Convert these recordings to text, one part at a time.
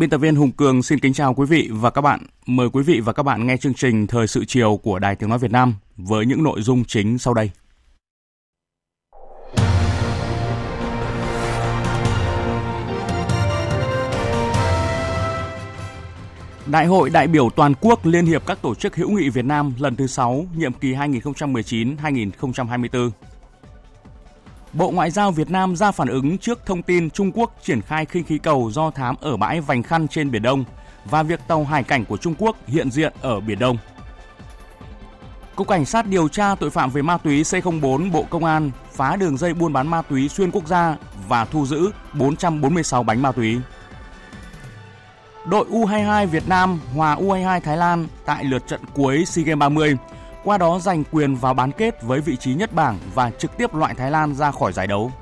Biên tập viên Hùng Cường xin kính chào quý vị và các bạn. Mời quý vị và các bạn nghe chương trình Thời sự chiều của Đài Tiếng Nói Việt Nam với những nội dung chính sau đây. Đại hội đại biểu toàn quốc Liên hiệp các tổ chức hữu nghị Việt Nam lần thứ 6, nhiệm kỳ 2019-2024. Bộ Ngoại giao Việt Nam ra phản ứng trước thông tin Trung Quốc triển khai khinh khí cầu do thám ở bãi Vành Khăn trên Biển Đông và việc tàu hải cảnh của Trung Quốc hiện diện ở Biển Đông. Cục Cảnh sát điều tra tội phạm về ma túy C04 Bộ Công an phá đường dây buôn bán ma túy xuyên quốc gia và thu giữ 446 bánh ma túy. Đội U22 Việt Nam hòa U22 Thái Lan tại lượt trận cuối SEA Games 30 qua đó giành quyền vào bán kết với vị trí nhất bảng và trực tiếp loại Thái Lan ra khỏi giải đấu.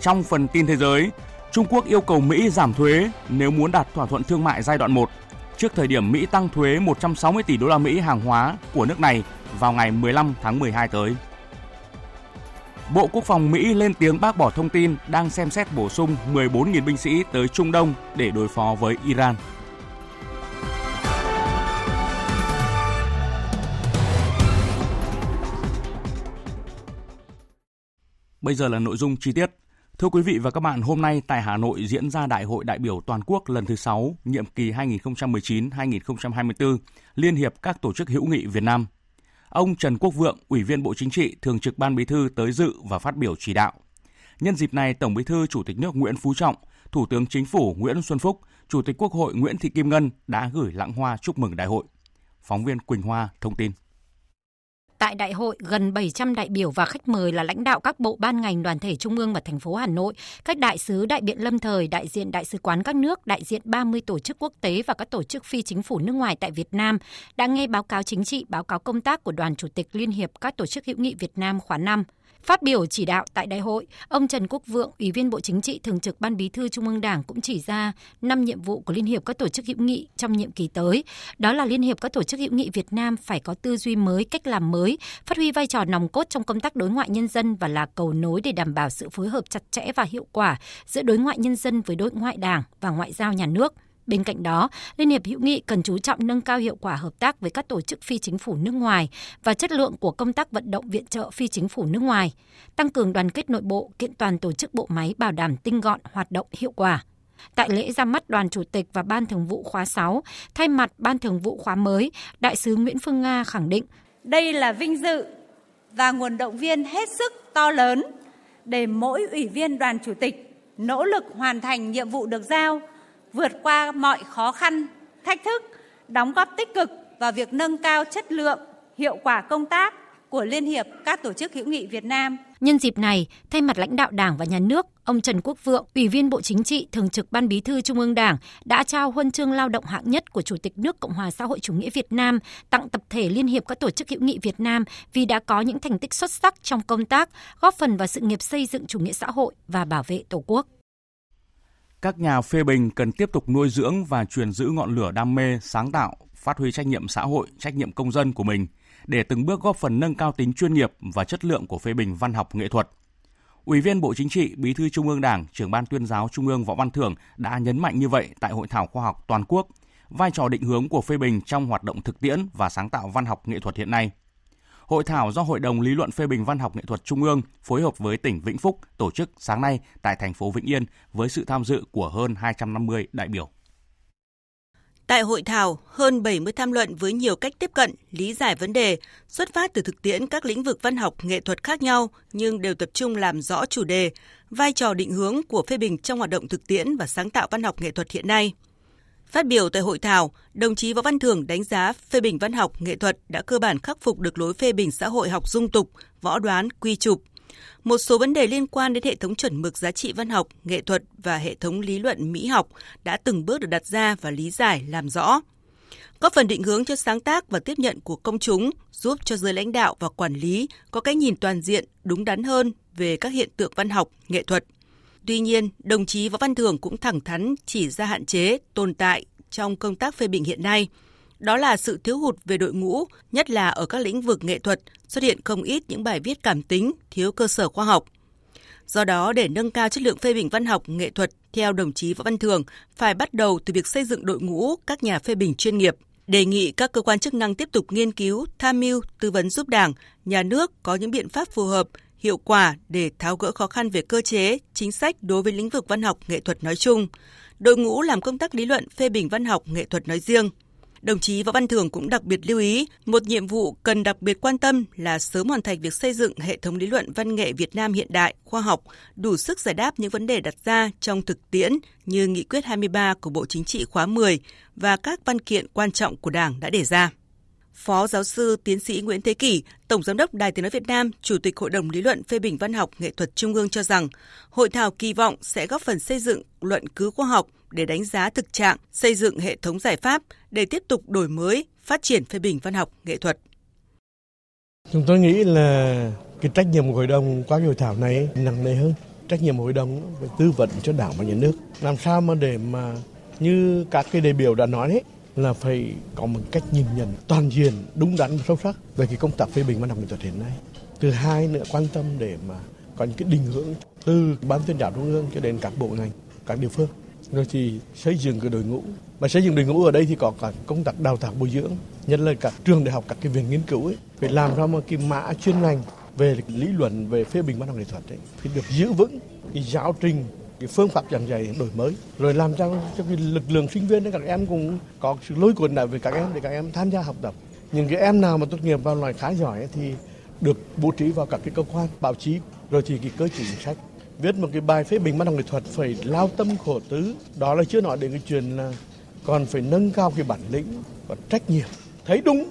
Trong phần tin thế giới, Trung Quốc yêu cầu Mỹ giảm thuế nếu muốn đạt thỏa thuận thương mại giai đoạn 1 trước thời điểm Mỹ tăng thuế 160 tỷ đô la Mỹ hàng hóa của nước này vào ngày 15 tháng 12 tới. Bộ Quốc phòng Mỹ lên tiếng bác bỏ thông tin đang xem xét bổ sung 14.000 binh sĩ tới Trung Đông để đối phó với Iran. Bây giờ là nội dung chi tiết. Thưa quý vị và các bạn, hôm nay tại Hà Nội diễn ra Đại hội đại biểu toàn quốc lần thứ 6, nhiệm kỳ 2019-2024, Liên hiệp các tổ chức hữu nghị Việt Nam. Ông Trần Quốc Vượng, Ủy viên Bộ Chính trị, Thường trực Ban Bí thư tới dự và phát biểu chỉ đạo. Nhân dịp này, Tổng Bí thư Chủ tịch nước Nguyễn Phú Trọng, Thủ tướng Chính phủ Nguyễn Xuân Phúc, Chủ tịch Quốc hội Nguyễn Thị Kim Ngân đã gửi lãng hoa chúc mừng đại hội. Phóng viên Quỳnh Hoa thông tin. Tại đại hội, gần 700 đại biểu và khách mời là lãnh đạo các bộ ban ngành đoàn thể trung ương và thành phố Hà Nội, các đại sứ đại biện lâm thời, đại diện đại sứ quán các nước, đại diện 30 tổ chức quốc tế và các tổ chức phi chính phủ nước ngoài tại Việt Nam đã nghe báo cáo chính trị, báo cáo công tác của Đoàn Chủ tịch Liên hiệp các tổ chức hữu nghị Việt Nam khóa 5. Phát biểu chỉ đạo tại đại hội, ông Trần Quốc Vượng, Ủy viên Bộ Chính trị, Thường trực Ban Bí thư Trung ương Đảng cũng chỉ ra năm nhiệm vụ của Liên hiệp các tổ chức hữu nghị trong nhiệm kỳ tới. Đó là Liên hiệp các tổ chức hữu nghị Việt Nam phải có tư duy mới, cách làm mới, phát huy vai trò nòng cốt trong công tác đối ngoại nhân dân và là cầu nối để đảm bảo sự phối hợp chặt chẽ và hiệu quả giữa đối ngoại nhân dân với đối ngoại đảng và ngoại giao nhà nước – Bên cạnh đó, Liên hiệp hữu nghị cần chú trọng nâng cao hiệu quả hợp tác với các tổ chức phi chính phủ nước ngoài và chất lượng của công tác vận động viện trợ phi chính phủ nước ngoài, tăng cường đoàn kết nội bộ, kiện toàn tổ chức bộ máy bảo đảm tinh gọn, hoạt động hiệu quả. Tại lễ ra mắt đoàn chủ tịch và ban thường vụ khóa 6, thay mặt ban thường vụ khóa mới, đại sứ Nguyễn Phương Nga khẳng định đây là vinh dự và nguồn động viên hết sức to lớn để mỗi ủy viên đoàn chủ tịch nỗ lực hoàn thành nhiệm vụ được giao vượt qua mọi khó khăn, thách thức, đóng góp tích cực vào việc nâng cao chất lượng, hiệu quả công tác của Liên hiệp các tổ chức hữu nghị Việt Nam. Nhân dịp này, thay mặt lãnh đạo Đảng và Nhà nước, ông Trần Quốc Vượng, Ủy viên Bộ Chính trị, Thường trực Ban Bí thư Trung ương Đảng đã trao huân chương lao động hạng nhất của Chủ tịch nước Cộng hòa xã hội chủ nghĩa Việt Nam tặng tập thể Liên hiệp các tổ chức hữu nghị Việt Nam vì đã có những thành tích xuất sắc trong công tác, góp phần vào sự nghiệp xây dựng chủ nghĩa xã hội và bảo vệ Tổ quốc các nhà phê bình cần tiếp tục nuôi dưỡng và truyền giữ ngọn lửa đam mê, sáng tạo, phát huy trách nhiệm xã hội, trách nhiệm công dân của mình để từng bước góp phần nâng cao tính chuyên nghiệp và chất lượng của phê bình văn học nghệ thuật. Ủy viên Bộ Chính trị, Bí thư Trung ương Đảng, trưởng ban tuyên giáo Trung ương Võ Văn Thưởng đã nhấn mạnh như vậy tại hội thảo khoa học toàn quốc, vai trò định hướng của phê bình trong hoạt động thực tiễn và sáng tạo văn học nghệ thuật hiện nay. Hội thảo do Hội đồng Lý luận phê bình văn học nghệ thuật Trung ương phối hợp với tỉnh Vĩnh Phúc tổ chức sáng nay tại thành phố Vĩnh Yên với sự tham dự của hơn 250 đại biểu. Tại hội thảo, hơn 70 tham luận với nhiều cách tiếp cận, lý giải vấn đề, xuất phát từ thực tiễn các lĩnh vực văn học, nghệ thuật khác nhau nhưng đều tập trung làm rõ chủ đề, vai trò định hướng của phê bình trong hoạt động thực tiễn và sáng tạo văn học nghệ thuật hiện nay. Phát biểu tại hội thảo, đồng chí Võ Văn Thưởng đánh giá phê bình văn học nghệ thuật đã cơ bản khắc phục được lối phê bình xã hội học dung tục, võ đoán, quy chụp. Một số vấn đề liên quan đến hệ thống chuẩn mực giá trị văn học, nghệ thuật và hệ thống lý luận mỹ học đã từng bước được đặt ra và lý giải, làm rõ. Có phần định hướng cho sáng tác và tiếp nhận của công chúng, giúp cho giới lãnh đạo và quản lý có cái nhìn toàn diện, đúng đắn hơn về các hiện tượng văn học, nghệ thuật – Tuy nhiên, đồng chí Võ Văn Thưởng cũng thẳng thắn chỉ ra hạn chế tồn tại trong công tác phê bình hiện nay. Đó là sự thiếu hụt về đội ngũ, nhất là ở các lĩnh vực nghệ thuật, xuất hiện không ít những bài viết cảm tính, thiếu cơ sở khoa học. Do đó, để nâng cao chất lượng phê bình văn học, nghệ thuật, theo đồng chí Võ Văn Thường, phải bắt đầu từ việc xây dựng đội ngũ các nhà phê bình chuyên nghiệp, đề nghị các cơ quan chức năng tiếp tục nghiên cứu, tham mưu, tư vấn giúp Đảng, nhà nước có những biện pháp phù hợp, hiệu quả để tháo gỡ khó khăn về cơ chế, chính sách đối với lĩnh vực văn học nghệ thuật nói chung, đội ngũ làm công tác lý luận phê bình văn học nghệ thuật nói riêng. Đồng chí Võ Văn Thường cũng đặc biệt lưu ý, một nhiệm vụ cần đặc biệt quan tâm là sớm hoàn thành việc xây dựng hệ thống lý luận văn nghệ Việt Nam hiện đại, khoa học, đủ sức giải đáp những vấn đề đặt ra trong thực tiễn như Nghị quyết 23 của Bộ Chính trị khóa 10 và các văn kiện quan trọng của Đảng đã đề ra. Phó giáo sư tiến sĩ Nguyễn Thế Kỷ, Tổng giám đốc Đài Tiếng nói Việt Nam, Chủ tịch Hội đồng lý luận phê bình văn học nghệ thuật Trung ương cho rằng, hội thảo kỳ vọng sẽ góp phần xây dựng luận cứ khoa học để đánh giá thực trạng, xây dựng hệ thống giải pháp để tiếp tục đổi mới, phát triển phê bình văn học nghệ thuật. Chúng tôi nghĩ là cái trách nhiệm của hội đồng qua hội thảo này nặng nề hơn. Trách nhiệm hội đồng phải tư vấn cho đảng và nhà nước. Làm sao mà để mà như các cái đại biểu đã nói đấy, là phải có một cách nhìn nhận toàn diện, đúng đắn và sâu sắc về cái công tác phê bình văn học nghệ thuật hiện nay. Thứ hai nữa quan tâm để mà có những cái định hướng từ ban tuyên giáo trung ương cho đến các bộ ngành, các địa phương. Rồi thì xây dựng cái đội ngũ. Mà xây dựng đội ngũ ở đây thì có cả công tác đào tạo bồi dưỡng, nhất là các trường đại học, các cái viện nghiên cứu ấy, phải làm ra một cái mã chuyên ngành về lý luận về phê bình văn học nghệ thuật ấy, thì được giữ vững cái giáo trình cái phương pháp giảng dạy đổi mới, rồi làm cho cho cái lực lượng sinh viên các em cũng có sự lôi cuốn lại với các em để các em tham gia học tập. Những cái em nào mà tốt nghiệp vào loại khá giỏi thì được bố trí vào các cái cơ quan báo chí, rồi thì cái cơ chế chính sách. Viết một cái bài phê bình văn học nghệ thuật phải lao tâm khổ tứ đó là chưa nói đến cái chuyện là còn phải nâng cao cái bản lĩnh và trách nhiệm. Thấy đúng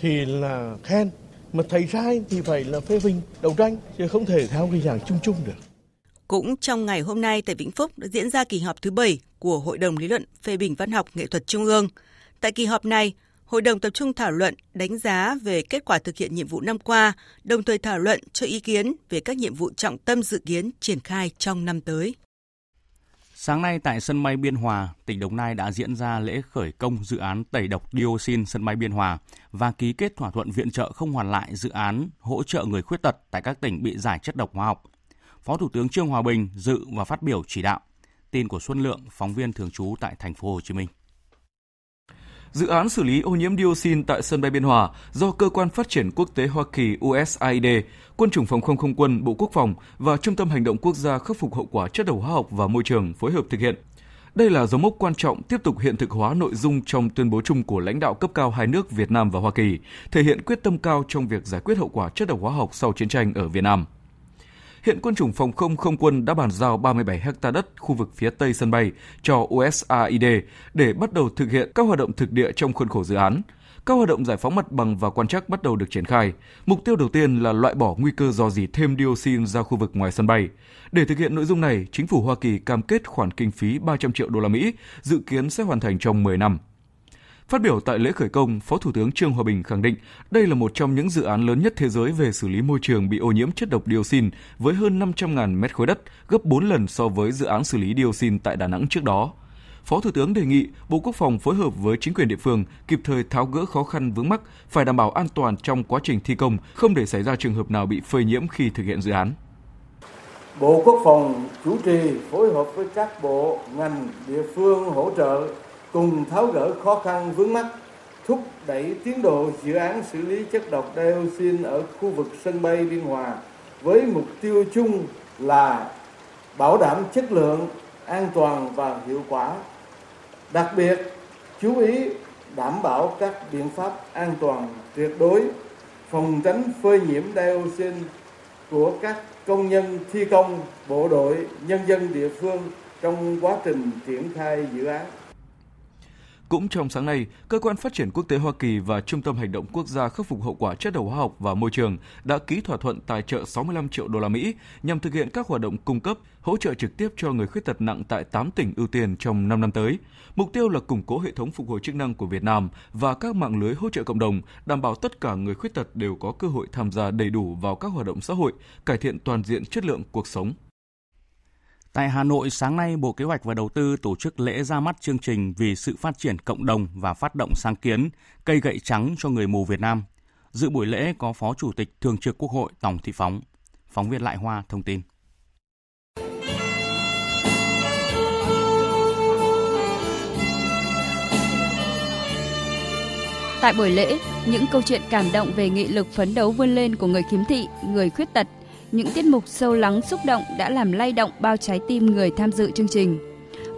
thì là khen, mà thấy sai thì phải là phê bình, đấu tranh, chứ không thể theo cái dạng chung chung được cũng trong ngày hôm nay tại Vĩnh Phúc đã diễn ra kỳ họp thứ 7 của Hội đồng Lý luận phê bình văn học nghệ thuật Trung ương. Tại kỳ họp này, Hội đồng tập trung thảo luận, đánh giá về kết quả thực hiện nhiệm vụ năm qua, đồng thời thảo luận cho ý kiến về các nhiệm vụ trọng tâm dự kiến triển khai trong năm tới. Sáng nay tại sân bay Biên Hòa, tỉnh Đồng Nai đã diễn ra lễ khởi công dự án tẩy độc dioxin sân bay Biên Hòa và ký kết thỏa thuận viện trợ không hoàn lại dự án hỗ trợ người khuyết tật tại các tỉnh bị giải chất độc hóa học. Phó Thủ tướng Trương Hòa Bình dự và phát biểu chỉ đạo. Tin của Xuân Lượng, phóng viên thường trú tại thành phố Hồ Chí Minh. Dự án xử lý ô nhiễm dioxin tại sân bay Biên Hòa do Cơ quan Phát triển Quốc tế Hoa Kỳ USAID, Quân chủng Phòng không Không quân Bộ Quốc phòng và Trung tâm Hành động Quốc gia khắc phục hậu quả chất độc hóa học và môi trường phối hợp thực hiện. Đây là dấu mốc quan trọng tiếp tục hiện thực hóa nội dung trong tuyên bố chung của lãnh đạo cấp cao hai nước Việt Nam và Hoa Kỳ, thể hiện quyết tâm cao trong việc giải quyết hậu quả chất độc hóa học sau chiến tranh ở Việt Nam. Hiện quân chủng phòng không không quân đã bàn giao 37 ha đất khu vực phía tây sân bay cho USAID để bắt đầu thực hiện các hoạt động thực địa trong khuôn khổ dự án. Các hoạt động giải phóng mặt bằng và quan trắc bắt đầu được triển khai. Mục tiêu đầu tiên là loại bỏ nguy cơ dò dỉ thêm dioxin ra khu vực ngoài sân bay. Để thực hiện nội dung này, chính phủ Hoa Kỳ cam kết khoản kinh phí 300 triệu đô la Mỹ, dự kiến sẽ hoàn thành trong 10 năm. Phát biểu tại lễ khởi công, Phó Thủ tướng Trương Hòa Bình khẳng định đây là một trong những dự án lớn nhất thế giới về xử lý môi trường bị ô nhiễm chất độc dioxin với hơn 500.000 mét khối đất, gấp 4 lần so với dự án xử lý dioxin tại Đà Nẵng trước đó. Phó Thủ tướng đề nghị Bộ Quốc phòng phối hợp với chính quyền địa phương kịp thời tháo gỡ khó khăn vướng mắc, phải đảm bảo an toàn trong quá trình thi công, không để xảy ra trường hợp nào bị phơi nhiễm khi thực hiện dự án. Bộ Quốc phòng chủ trì phối hợp với các bộ, ngành, địa phương hỗ trợ cùng tháo gỡ khó khăn vướng mắt, thúc đẩy tiến độ dự án xử lý chất độc dioxin ở khu vực sân bay Biên Hòa với mục tiêu chung là bảo đảm chất lượng, an toàn và hiệu quả. Đặc biệt, chú ý đảm bảo các biện pháp an toàn tuyệt đối phòng tránh phơi nhiễm dioxin của các công nhân thi công, bộ đội, nhân dân địa phương trong quá trình triển khai dự án. Cũng trong sáng nay, Cơ quan Phát triển Quốc tế Hoa Kỳ và Trung tâm Hành động Quốc gia khắc phục hậu quả chất độc hóa học và môi trường đã ký thỏa thuận tài trợ 65 triệu đô la Mỹ nhằm thực hiện các hoạt động cung cấp, hỗ trợ trực tiếp cho người khuyết tật nặng tại 8 tỉnh ưu tiên trong 5 năm tới. Mục tiêu là củng cố hệ thống phục hồi chức năng của Việt Nam và các mạng lưới hỗ trợ cộng đồng, đảm bảo tất cả người khuyết tật đều có cơ hội tham gia đầy đủ vào các hoạt động xã hội, cải thiện toàn diện chất lượng cuộc sống. Tại Hà Nội, sáng nay, Bộ Kế hoạch và Đầu tư tổ chức lễ ra mắt chương trình vì sự phát triển cộng đồng và phát động sáng kiến cây gậy trắng cho người mù Việt Nam. Dự buổi lễ có Phó Chủ tịch Thường trực Quốc hội Tòng Thị Phóng. Phóng viên Lại Hoa thông tin. Tại buổi lễ, những câu chuyện cảm động về nghị lực phấn đấu vươn lên của người khiếm thị, người khuyết tật những tiết mục sâu lắng xúc động đã làm lay động bao trái tim người tham dự chương trình.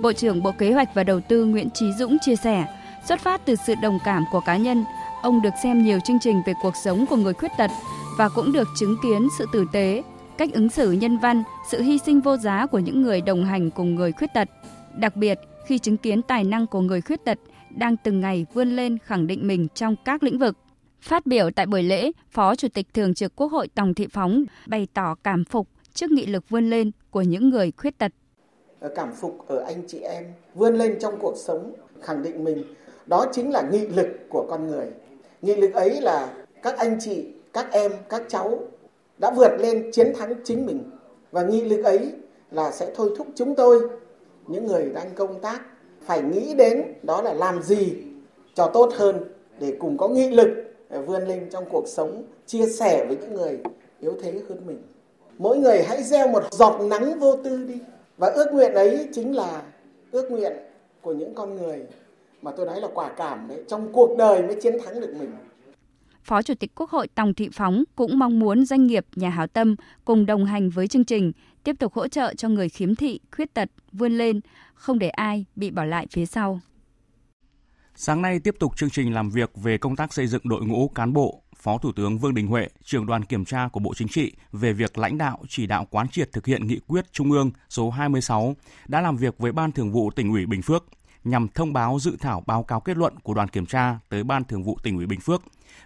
Bộ trưởng Bộ Kế hoạch và Đầu tư Nguyễn Trí Dũng chia sẻ, xuất phát từ sự đồng cảm của cá nhân, ông được xem nhiều chương trình về cuộc sống của người khuyết tật và cũng được chứng kiến sự tử tế, cách ứng xử nhân văn, sự hy sinh vô giá của những người đồng hành cùng người khuyết tật. Đặc biệt, khi chứng kiến tài năng của người khuyết tật đang từng ngày vươn lên khẳng định mình trong các lĩnh vực Phát biểu tại buổi lễ, Phó Chủ tịch Thường trực Quốc hội Tòng Thị Phóng bày tỏ cảm phục trước nghị lực vươn lên của những người khuyết tật. Ờ, cảm phục ở anh chị em vươn lên trong cuộc sống, khẳng định mình, đó chính là nghị lực của con người. Nghị lực ấy là các anh chị, các em, các cháu đã vượt lên chiến thắng chính mình. Và nghị lực ấy là sẽ thôi thúc chúng tôi, những người đang công tác, phải nghĩ đến đó là làm gì cho tốt hơn để cùng có nghị lực Ờ, vươn lên trong cuộc sống, chia sẻ với những người yếu thế hơn mình. Mỗi người hãy gieo một giọt nắng vô tư đi. Và ước nguyện ấy chính là ước nguyện của những con người mà tôi nói là quả cảm đấy, trong cuộc đời mới chiến thắng được mình. Phó Chủ tịch Quốc hội Tòng Thị Phóng cũng mong muốn doanh nghiệp, nhà hảo tâm cùng đồng hành với chương trình, tiếp tục hỗ trợ cho người khiếm thị, khuyết tật vươn lên, không để ai bị bỏ lại phía sau. Sáng nay tiếp tục chương trình làm việc về công tác xây dựng đội ngũ cán bộ, Phó Thủ tướng Vương Đình Huệ, trưởng đoàn kiểm tra của Bộ Chính trị về việc lãnh đạo chỉ đạo quán triệt thực hiện nghị quyết Trung ương số 26 đã làm việc với Ban Thường vụ tỉnh ủy Bình Phước nhằm thông báo dự thảo báo cáo kết luận của đoàn kiểm tra tới Ban Thường vụ tỉnh ủy Bình Phước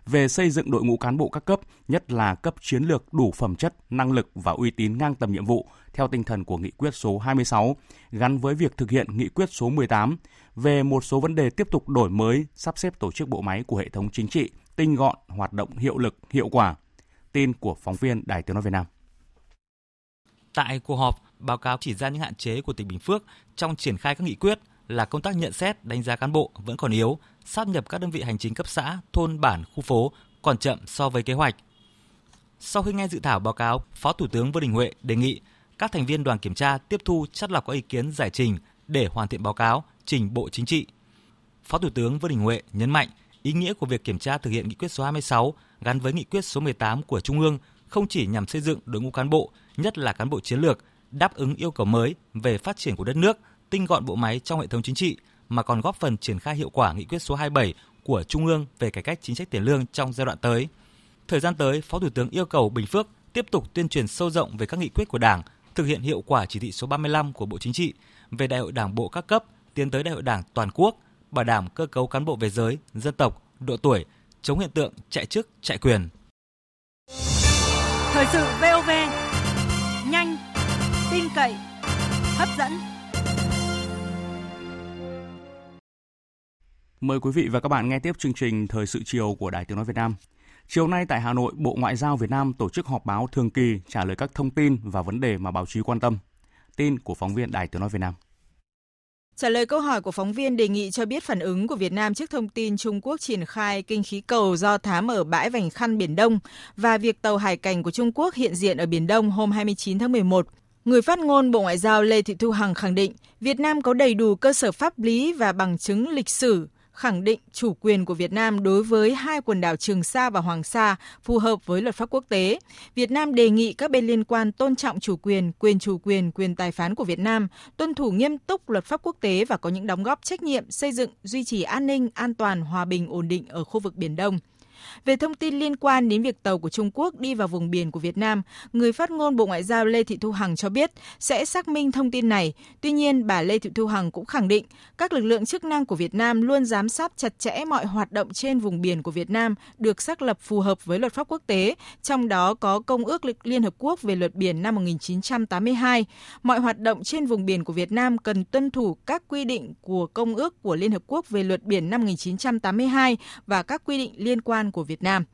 về xây dựng đội ngũ cán bộ các cấp, nhất là cấp chiến lược đủ phẩm chất, năng lực và uy tín ngang tầm nhiệm vụ theo tinh thần của nghị quyết số 26 gắn với việc thực hiện nghị quyết số 18 về một số vấn đề tiếp tục đổi mới, sắp xếp tổ chức bộ máy của hệ thống chính trị, tinh gọn, hoạt động hiệu lực, hiệu quả. Tin của phóng viên Đài Tiếng nói Việt Nam. Tại cuộc họp, báo cáo chỉ ra những hạn chế của tỉnh Bình Phước trong triển khai các nghị quyết là công tác nhận xét, đánh giá cán bộ vẫn còn yếu, sáp nhập các đơn vị hành chính cấp xã, thôn bản, khu phố còn chậm so với kế hoạch. Sau khi nghe dự thảo báo cáo, Phó Thủ tướng Vương Đình Huệ đề nghị các thành viên đoàn kiểm tra tiếp thu chất lọc các ý kiến giải trình để hoàn thiện báo cáo trình Bộ Chính trị. Phó Thủ tướng Vương Đình Huệ nhấn mạnh ý nghĩa của việc kiểm tra thực hiện nghị quyết số 26 gắn với nghị quyết số 18 của Trung ương không chỉ nhằm xây dựng đội ngũ cán bộ, nhất là cán bộ chiến lược, đáp ứng yêu cầu mới về phát triển của đất nước, tinh gọn bộ máy trong hệ thống chính trị mà còn góp phần triển khai hiệu quả nghị quyết số 27 của Trung ương về cải cách chính sách tiền lương trong giai đoạn tới. Thời gian tới, Phó Thủ tướng yêu cầu Bình Phước tiếp tục tuyên truyền sâu rộng về các nghị quyết của Đảng, thực hiện hiệu quả chỉ thị số 35 của Bộ Chính trị về Đại hội Đảng bộ các cấp tiến tới Đại hội Đảng toàn quốc, bảo đảm cơ cấu cán bộ về giới, dân tộc, độ tuổi, chống hiện tượng chạy chức, chạy quyền. Thời sự VOV, nhanh, tin cậy, hấp dẫn. Mời quý vị và các bạn nghe tiếp chương trình Thời sự chiều của Đài Tiếng Nói Việt Nam. Chiều nay tại Hà Nội, Bộ Ngoại giao Việt Nam tổ chức họp báo thường kỳ trả lời các thông tin và vấn đề mà báo chí quan tâm. Tin của phóng viên Đài Tiếng Nói Việt Nam. Trả lời câu hỏi của phóng viên, đề nghị cho biết phản ứng của Việt Nam trước thông tin Trung Quốc triển khai kinh khí cầu do thám ở bãi Vành Khăn Biển Đông và việc tàu hải cảnh của Trung Quốc hiện diện ở Biển Đông hôm 29 tháng 11. Người phát ngôn Bộ Ngoại giao Lê Thị Thu Hằng khẳng định, Việt Nam có đầy đủ cơ sở pháp lý và bằng chứng lịch sử khẳng định chủ quyền của Việt Nam đối với hai quần đảo Trường Sa và Hoàng Sa phù hợp với luật pháp quốc tế. Việt Nam đề nghị các bên liên quan tôn trọng chủ quyền, quyền chủ quyền, quyền tài phán của Việt Nam, tuân thủ nghiêm túc luật pháp quốc tế và có những đóng góp trách nhiệm xây dựng, duy trì an ninh, an toàn, hòa bình, ổn định ở khu vực Biển Đông. Về thông tin liên quan đến việc tàu của Trung Quốc đi vào vùng biển của Việt Nam, người phát ngôn Bộ Ngoại giao Lê Thị Thu Hằng cho biết sẽ xác minh thông tin này. Tuy nhiên, bà Lê Thị Thu Hằng cũng khẳng định các lực lượng chức năng của Việt Nam luôn giám sát chặt chẽ mọi hoạt động trên vùng biển của Việt Nam được xác lập phù hợp với luật pháp quốc tế, trong đó có Công ước Liên Hợp Quốc về luật biển năm 1982. Mọi hoạt động trên vùng biển của Việt Nam cần tuân thủ các quy định của Công ước của Liên Hợp Quốc về luật biển năm 1982 và các quy định liên quan của Việt Nam.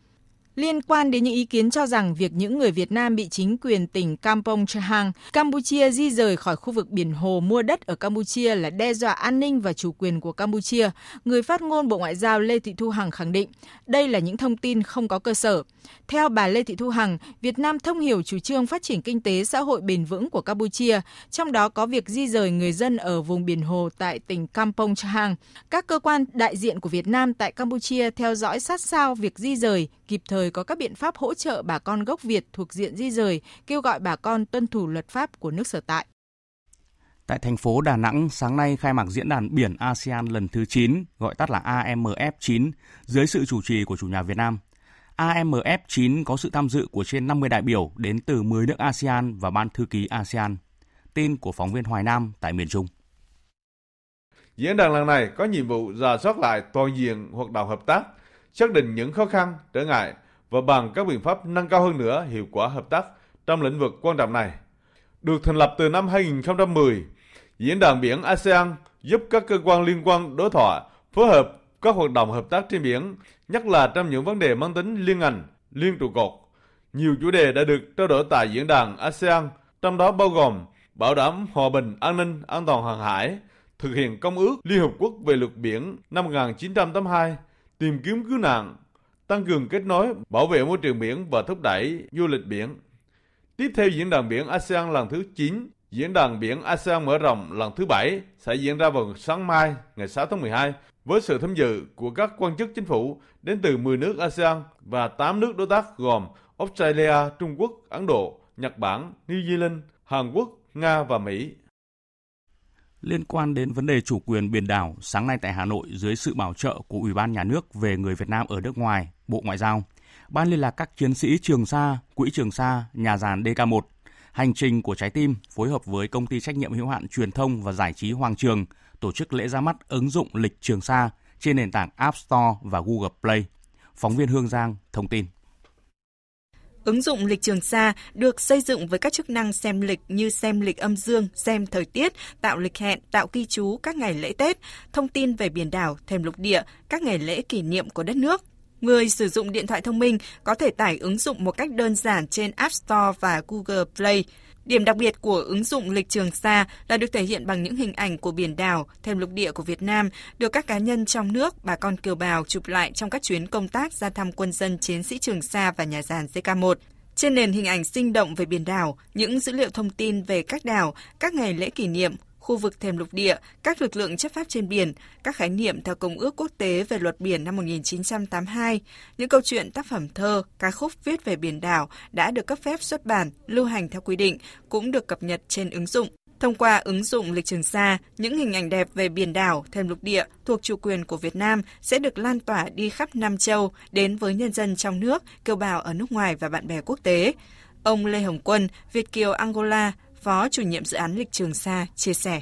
Liên quan đến những ý kiến cho rằng việc những người Việt Nam bị chính quyền tỉnh Kampong Chahang, Campuchia di rời khỏi khu vực biển hồ mua đất ở Campuchia là đe dọa an ninh và chủ quyền của Campuchia, người phát ngôn Bộ Ngoại giao Lê Thị Thu Hằng khẳng định đây là những thông tin không có cơ sở. Theo bà Lê Thị Thu Hằng, Việt Nam thông hiểu chủ trương phát triển kinh tế xã hội bền vững của Campuchia, trong đó có việc di rời người dân ở vùng biển hồ tại tỉnh Kampong Chahang. Các cơ quan đại diện của Việt Nam tại Campuchia theo dõi sát sao việc di rời, kịp thời có các biện pháp hỗ trợ bà con gốc Việt thuộc diện di rời, kêu gọi bà con tuân thủ luật pháp của nước sở tại. Tại thành phố Đà Nẵng, sáng nay khai mạc diễn đàn biển ASEAN lần thứ 9, gọi tắt là AMF 9, dưới sự chủ trì của chủ nhà Việt Nam. AMF 9 có sự tham dự của trên 50 đại biểu đến từ 10 nước ASEAN và Ban thư ký ASEAN. Tin của phóng viên Hoài Nam tại miền Trung. Diễn đàn lần này có nhiệm vụ rà soát lại toàn diện hoạt động hợp tác, xác định những khó khăn, trở ngại và bằng các biện pháp nâng cao hơn nữa hiệu quả hợp tác trong lĩnh vực quan trọng này. Được thành lập từ năm 2010, Diễn đàn biển ASEAN giúp các cơ quan liên quan đối thoại, phối hợp các hoạt động hợp tác trên biển, nhất là trong những vấn đề mang tính liên ngành, liên trụ cột. Nhiều chủ đề đã được trao đổi tại diễn đàn ASEAN, trong đó bao gồm bảo đảm hòa bình, an ninh, an toàn hàng hải, thực hiện Công ước Liên Hợp Quốc về luật biển năm 1982, tìm kiếm cứu nạn, tăng cường kết nối, bảo vệ môi trường biển và thúc đẩy du lịch biển. Tiếp theo diễn đàn biển ASEAN lần thứ 9, diễn đàn biển ASEAN mở rộng lần thứ 7 sẽ diễn ra vào sáng mai, ngày 6 tháng 12, với sự tham dự của các quan chức chính phủ đến từ 10 nước ASEAN và 8 nước đối tác gồm Australia, Trung Quốc, Ấn Độ, Nhật Bản, New Zealand, Hàn Quốc, Nga và Mỹ. Liên quan đến vấn đề chủ quyền biển đảo, sáng nay tại Hà Nội dưới sự bảo trợ của Ủy ban Nhà nước về người Việt Nam ở nước ngoài, Bộ Ngoại giao, Ban liên lạc các chiến sĩ Trường Sa, Quỹ Trường Sa, Nhà giàn DK1, Hành trình của trái tim phối hợp với công ty trách nhiệm hữu hạn truyền thông và giải trí Hoàng Trường tổ chức lễ ra mắt ứng dụng lịch Trường Sa trên nền tảng App Store và Google Play. Phóng viên Hương Giang thông tin. Ứng dụng lịch trường xa được xây dựng với các chức năng xem lịch như xem lịch âm dương, xem thời tiết, tạo lịch hẹn, tạo ghi chú các ngày lễ Tết, thông tin về biển đảo, thềm lục địa, các ngày lễ kỷ niệm của đất nước. Người sử dụng điện thoại thông minh có thể tải ứng dụng một cách đơn giản trên App Store và Google Play. Điểm đặc biệt của ứng dụng lịch trường xa là được thể hiện bằng những hình ảnh của biển đảo, thềm lục địa của Việt Nam được các cá nhân trong nước, bà con kiều bào chụp lại trong các chuyến công tác ra thăm quân dân chiến sĩ Trường Sa và nhà giàn JK1. Trên nền hình ảnh sinh động về biển đảo, những dữ liệu thông tin về các đảo, các ngày lễ kỷ niệm, khu vực thềm lục địa, các lực lượng chấp pháp trên biển, các khái niệm theo Công ước Quốc tế về luật biển năm 1982, những câu chuyện tác phẩm thơ, ca khúc viết về biển đảo đã được cấp phép xuất bản, lưu hành theo quy định, cũng được cập nhật trên ứng dụng. Thông qua ứng dụng lịch trường xa, những hình ảnh đẹp về biển đảo, thềm lục địa thuộc chủ quyền của Việt Nam sẽ được lan tỏa đi khắp Nam Châu đến với nhân dân trong nước, kiều bào ở nước ngoài và bạn bè quốc tế. Ông Lê Hồng Quân, Việt Kiều Angola, Phó chủ nhiệm dự án lịch Trường Sa chia sẻ.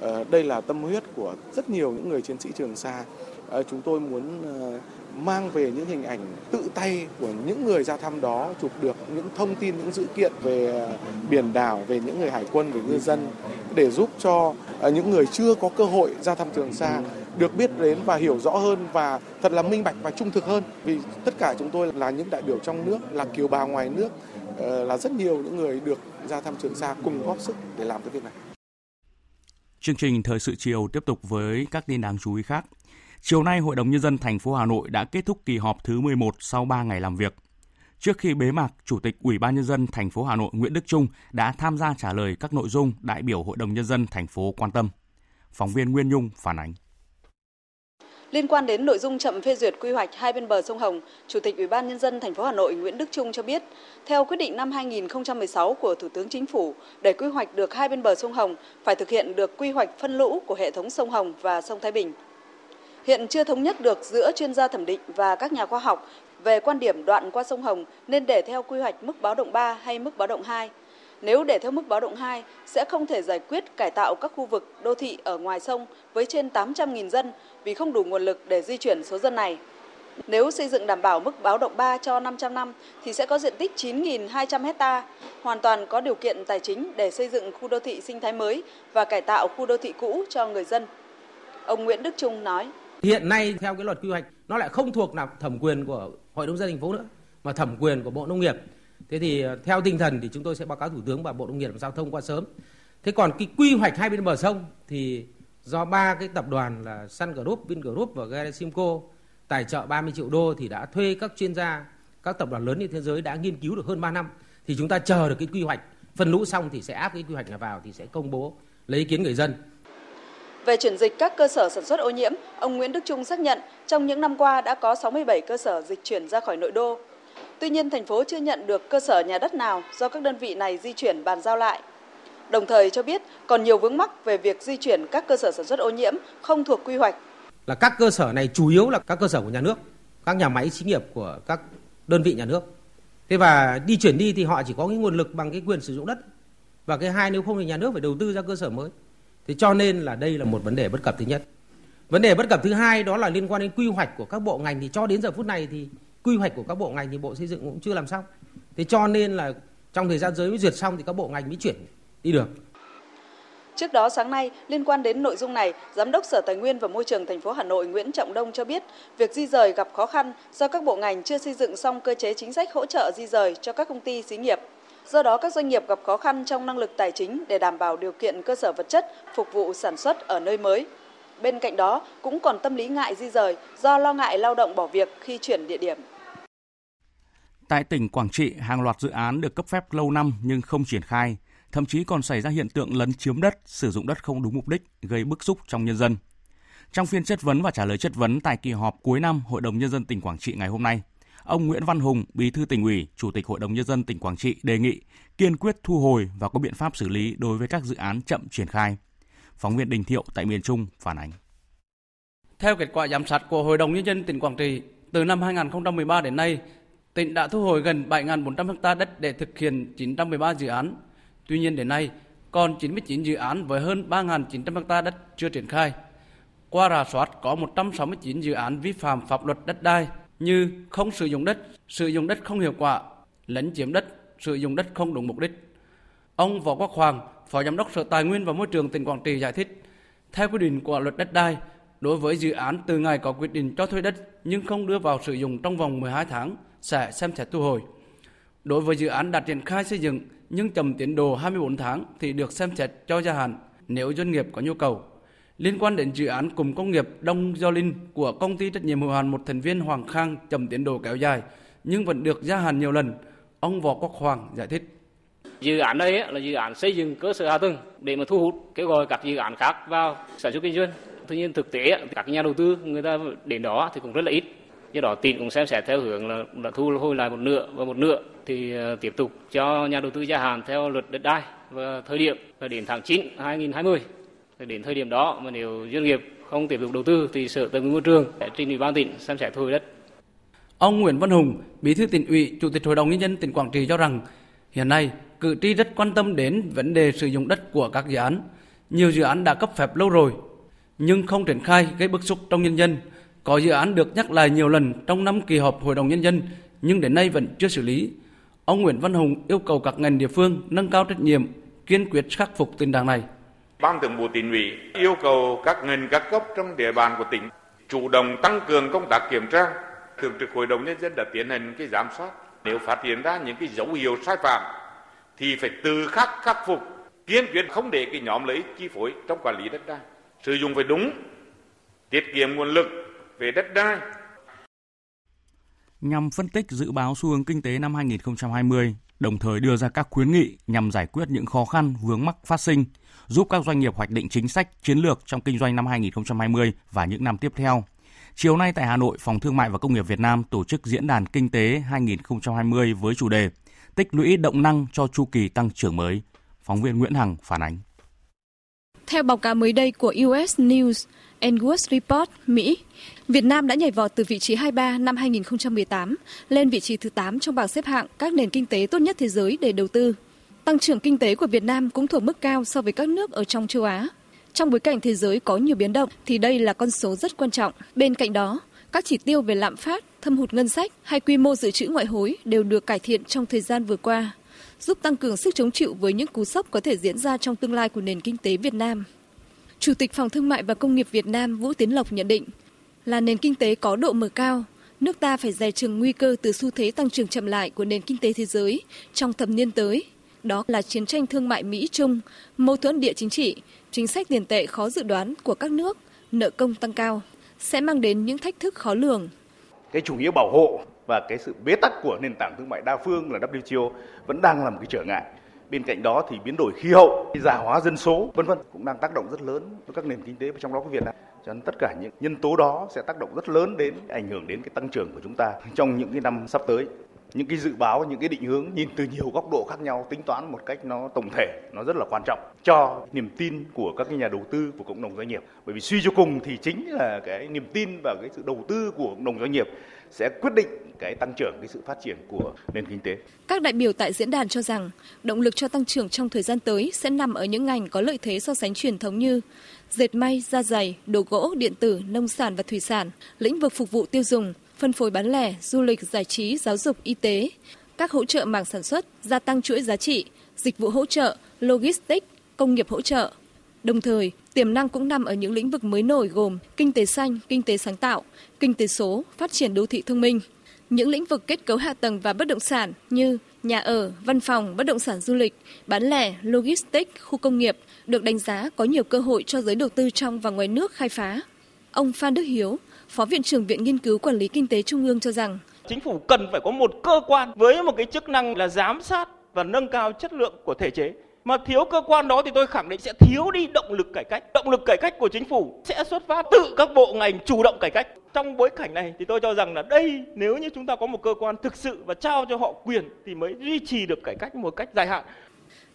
Ờ, đây là tâm huyết của rất nhiều những người chiến sĩ Trường Sa. Ờ, chúng tôi muốn ờ, mang về những hình ảnh tự tay của những người ra thăm đó, chụp được những thông tin, những dữ kiện về biển đảo, về những người hải quân, về ngư dân, để giúp cho những người chưa có cơ hội ra thăm Trường Sa được biết đến và hiểu rõ hơn và thật là minh bạch và trung thực hơn vì tất cả chúng tôi là những đại biểu trong nước, là kiều bào ngoài nước Ờ, là rất nhiều những người được ra thăm Trường Sa cùng góp sức để làm cái việc này. Chương trình thời sự chiều tiếp tục với các tin đáng chú ý khác. Chiều nay, Hội đồng Nhân dân thành phố Hà Nội đã kết thúc kỳ họp thứ 11 sau 3 ngày làm việc. Trước khi bế mạc, Chủ tịch Ủy ban Nhân dân thành phố Hà Nội Nguyễn Đức Trung đã tham gia trả lời các nội dung đại biểu Hội đồng Nhân dân thành phố quan tâm. Phóng viên Nguyên Nhung phản ánh. Liên quan đến nội dung chậm phê duyệt quy hoạch hai bên bờ sông Hồng, Chủ tịch Ủy ban nhân dân thành phố Hà Nội Nguyễn Đức Trung cho biết, theo quyết định năm 2016 của Thủ tướng Chính phủ, để quy hoạch được hai bên bờ sông Hồng phải thực hiện được quy hoạch phân lũ của hệ thống sông Hồng và sông Thái Bình. Hiện chưa thống nhất được giữa chuyên gia thẩm định và các nhà khoa học về quan điểm đoạn qua sông Hồng nên để theo quy hoạch mức báo động 3 hay mức báo động 2. Nếu để theo mức báo động 2 sẽ không thể giải quyết cải tạo các khu vực đô thị ở ngoài sông với trên 800.000 dân vì không đủ nguồn lực để di chuyển số dân này. Nếu xây dựng đảm bảo mức báo động 3 cho 500 năm thì sẽ có diện tích 9.200 hecta, hoàn toàn có điều kiện tài chính để xây dựng khu đô thị sinh thái mới và cải tạo khu đô thị cũ cho người dân. Ông Nguyễn Đức Trung nói. Hiện nay theo cái luật quy hoạch nó lại không thuộc là thẩm quyền của Hội đồng dân thành phố nữa mà thẩm quyền của Bộ Nông nghiệp. Thế thì ờ, theo tinh thần thì chúng tôi sẽ báo cáo Thủ tướng và Bộ Nông nghiệp và Giao thông qua sớm. Thế còn cái quy hoạch hai bên bờ sông thì do ba cái tập đoàn là Sun Group, Vingroup và Gerasimco tài trợ 30 triệu đô thì đã thuê các chuyên gia, các tập đoàn lớn trên thế giới đã nghiên cứu được hơn 3 năm. Thì chúng ta chờ được cái quy hoạch phân lũ xong thì sẽ áp cái quy hoạch này vào thì sẽ công bố lấy ý kiến người dân. Về chuyển dịch các cơ sở sản xuất ô nhiễm, ông Nguyễn Đức Trung xác nhận trong những năm qua đã có 67 cơ sở dịch chuyển ra khỏi nội đô. Tuy nhiên, thành phố chưa nhận được cơ sở nhà đất nào do các đơn vị này di chuyển bàn giao lại. Đồng thời cho biết còn nhiều vướng mắc về việc di chuyển các cơ sở sản xuất ô nhiễm không thuộc quy hoạch. Là các cơ sở này chủ yếu là các cơ sở của nhà nước, các nhà máy xí nghiệp của các đơn vị nhà nước. Thế và đi chuyển đi thì họ chỉ có cái nguồn lực bằng cái quyền sử dụng đất. Và cái hai nếu không thì nhà nước phải đầu tư ra cơ sở mới. Thế cho nên là đây là một vấn đề bất cập thứ nhất. Vấn đề bất cập thứ hai đó là liên quan đến quy hoạch của các bộ ngành thì cho đến giờ phút này thì quy hoạch của các bộ ngành thì Bộ Xây dựng cũng chưa làm xong. Thế cho nên là trong thời gian giới mới duyệt xong thì các bộ ngành mới chuyển đi được. Trước đó sáng nay, liên quan đến nội dung này, Giám đốc Sở Tài nguyên và Môi trường thành phố Hà Nội Nguyễn Trọng Đông cho biết, việc di rời gặp khó khăn do các bộ ngành chưa xây dựng xong cơ chế chính sách hỗ trợ di rời cho các công ty xí nghiệp. Do đó các doanh nghiệp gặp khó khăn trong năng lực tài chính để đảm bảo điều kiện cơ sở vật chất phục vụ sản xuất ở nơi mới. Bên cạnh đó cũng còn tâm lý ngại di rời do lo ngại lao động bỏ việc khi chuyển địa điểm. Tại tỉnh Quảng Trị, hàng loạt dự án được cấp phép lâu năm nhưng không triển khai, thậm chí còn xảy ra hiện tượng lấn chiếm đất, sử dụng đất không đúng mục đích, gây bức xúc trong nhân dân. Trong phiên chất vấn và trả lời chất vấn tại kỳ họp cuối năm Hội đồng Nhân dân tỉnh Quảng Trị ngày hôm nay, ông Nguyễn Văn Hùng, Bí thư tỉnh ủy, Chủ tịch Hội đồng Nhân dân tỉnh Quảng Trị đề nghị kiên quyết thu hồi và có biện pháp xử lý đối với các dự án chậm triển khai. Phóng viên Đình Thiệu tại miền Trung phản ánh. Theo kết quả giám sát của Hội đồng Nhân dân tỉnh Quảng Trị, từ năm 2013 đến nay, tỉnh đã thu hồi gần 7.400 ha đất để thực hiện 913 dự án. Tuy nhiên đến nay, còn 99 dự án với hơn 3.900 ha đất chưa triển khai. Qua rà soát có 169 dự án vi phạm pháp luật đất đai như không sử dụng đất, sử dụng đất không hiệu quả, lấn chiếm đất, sử dụng đất không đúng mục đích. Ông Võ Quốc Hoàng, Phó Giám đốc Sở Tài nguyên và Môi trường tỉnh Quảng Trị giải thích, theo quy định của luật đất đai, đối với dự án từ ngày có quyết định cho thuê đất nhưng không đưa vào sử dụng trong vòng 12 tháng sẽ xem xét thu hồi. Đối với dự án đạt triển khai xây dựng nhưng chậm tiến độ 24 tháng thì được xem xét cho gia hạn nếu doanh nghiệp có nhu cầu. Liên quan đến dự án cùng công nghiệp Đông Do Linh của công ty trách nhiệm hữu hạn một thành viên Hoàng Khang chậm tiến độ kéo dài nhưng vẫn được gia hạn nhiều lần, ông Võ Quốc Hoàng giải thích. Dự án đây là dự án xây dựng cơ sở hạ tầng để mà thu hút kêu gọi các dự án khác vào sản xuất kinh doanh. Tuy nhiên thực tế các nhà đầu tư người ta đến đó thì cũng rất là ít. Do đó tỉnh cũng xem xét theo hướng là, đã thu hồi lại một nửa và một nửa thì ờ, tiếp tục cho nhà đầu tư gia hạn theo luật đất đai và thời điểm là đến tháng 9 2020. Thì đến thời điểm đó mà nếu doanh nghiệp không tiếp tục đầu tư thì sở tài nguyên môi trường sẽ trình ủy ban tỉnh xem xét thu hồi đất. Ông Nguyễn Văn Hùng, Bí thư tỉnh ủy, Chủ tịch Hội đồng nhân dân tỉnh Quảng Trị cho rằng hiện nay cử tri rất quan tâm đến vấn đề sử dụng đất của các dự án. Nhiều dự án đã cấp phép lâu rồi nhưng không triển khai gây bức xúc trong nhân dân. Có dự án được nhắc lại nhiều lần trong năm kỳ họp Hội đồng Nhân dân nhưng đến nay vẫn chưa xử lý. Ông Nguyễn Văn Hùng yêu cầu các ngành địa phương nâng cao trách nhiệm, kiên quyết khắc phục tình trạng này. Ban Thường vụ tỉnh ủy yêu cầu các ngành các cấp trong địa bàn của tỉnh chủ động tăng cường công tác kiểm tra. Thường trực Hội đồng Nhân dân đã tiến hành cái giám sát. Nếu phát hiện ra những cái dấu hiệu sai phạm thì phải từ khắc khắc phục, kiên quyết không để cái nhóm lấy chi phối trong quản lý đất đai. Sử dụng phải đúng, tiết kiệm nguồn lực về đất đai. Nhằm phân tích dự báo xu hướng kinh tế năm 2020, đồng thời đưa ra các khuyến nghị nhằm giải quyết những khó khăn vướng mắc phát sinh, giúp các doanh nghiệp hoạch định chính sách chiến lược trong kinh doanh năm 2020 và những năm tiếp theo. Chiều nay tại Hà Nội, Phòng Thương mại và Công nghiệp Việt Nam tổ chức diễn đàn kinh tế 2020 với chủ đề Tích lũy động năng cho chu kỳ tăng trưởng mới. Phóng viên Nguyễn Hằng phản ánh. Theo báo cáo mới đây của US News and World Report, Mỹ, Việt Nam đã nhảy vọt từ vị trí 23 năm 2018 lên vị trí thứ 8 trong bảng xếp hạng các nền kinh tế tốt nhất thế giới để đầu tư. Tăng trưởng kinh tế của Việt Nam cũng thuộc mức cao so với các nước ở trong châu Á. Trong bối cảnh thế giới có nhiều biến động thì đây là con số rất quan trọng. Bên cạnh đó, các chỉ tiêu về lạm phát, thâm hụt ngân sách hay quy mô dự trữ ngoại hối đều được cải thiện trong thời gian vừa qua, giúp tăng cường sức chống chịu với những cú sốc có thể diễn ra trong tương lai của nền kinh tế Việt Nam. Chủ tịch Phòng Thương mại và Công nghiệp Việt Nam Vũ Tiến Lộc nhận định, là nền kinh tế có độ mở cao, nước ta phải dè chừng nguy cơ từ xu thế tăng trưởng chậm lại của nền kinh tế thế giới trong thập niên tới. Đó là chiến tranh thương mại Mỹ-Trung, mâu thuẫn địa chính trị, chính sách tiền tệ khó dự đoán của các nước, nợ công tăng cao, sẽ mang đến những thách thức khó lường. Cái chủ nghĩa bảo hộ và cái sự bế tắc của nền tảng thương mại đa phương là WTO vẫn đang là một cái trở ngại. Bên cạnh đó thì biến đổi khí hậu, già hóa dân số, vân vân cũng đang tác động rất lớn với các nền kinh tế trong đó có Việt Nam. Cho nên tất cả những nhân tố đó sẽ tác động rất lớn đến, ảnh hưởng đến cái tăng trưởng của chúng ta trong những cái năm sắp tới những cái dự báo, những cái định hướng nhìn từ nhiều góc độ khác nhau, tính toán một cách nó tổng thể, nó rất là quan trọng cho niềm tin của các cái nhà đầu tư, của cộng đồng doanh nghiệp bởi vì suy cho cùng thì chính là cái niềm tin và cái sự đầu tư của cộng đồng doanh nghiệp sẽ quyết định cái tăng trưởng, cái sự phát triển của nền kinh tế. Các đại biểu tại diễn đàn cho rằng, động lực cho tăng trưởng trong thời gian tới sẽ nằm ở những ngành có lợi thế so sánh truyền thống như dệt may, da giày, đồ gỗ, điện tử, nông sản và thủy sản, lĩnh vực phục vụ tiêu dùng, phân phối bán lẻ, du lịch, giải trí, giáo dục, y tế, các hỗ trợ mảng sản xuất, gia tăng chuỗi giá trị, dịch vụ hỗ trợ, logistics, công nghiệp hỗ trợ. Đồng thời, tiềm năng cũng nằm ở những lĩnh vực mới nổi gồm kinh tế xanh, kinh tế sáng tạo, kinh tế số, phát triển đô thị thông minh. Những lĩnh vực kết cấu hạ tầng và bất động sản như nhà ở, văn phòng, bất động sản du lịch, bán lẻ, logistics, khu công nghiệp được đánh giá có nhiều cơ hội cho giới đầu tư trong và ngoài nước khai phá. Ông Phan Đức Hiếu, Phó Viện trưởng Viện Nghiên cứu Quản lý Kinh tế Trung ương cho rằng Chính phủ cần phải có một cơ quan với một cái chức năng là giám sát và nâng cao chất lượng của thể chế. Mà thiếu cơ quan đó thì tôi khẳng định sẽ thiếu đi động lực cải cách. Động lực cải cách của chính phủ sẽ xuất phát từ các bộ ngành chủ động cải cách. Trong bối cảnh này thì tôi cho rằng là đây nếu như chúng ta có một cơ quan thực sự và trao cho họ quyền thì mới duy trì được cải cách một cách dài hạn.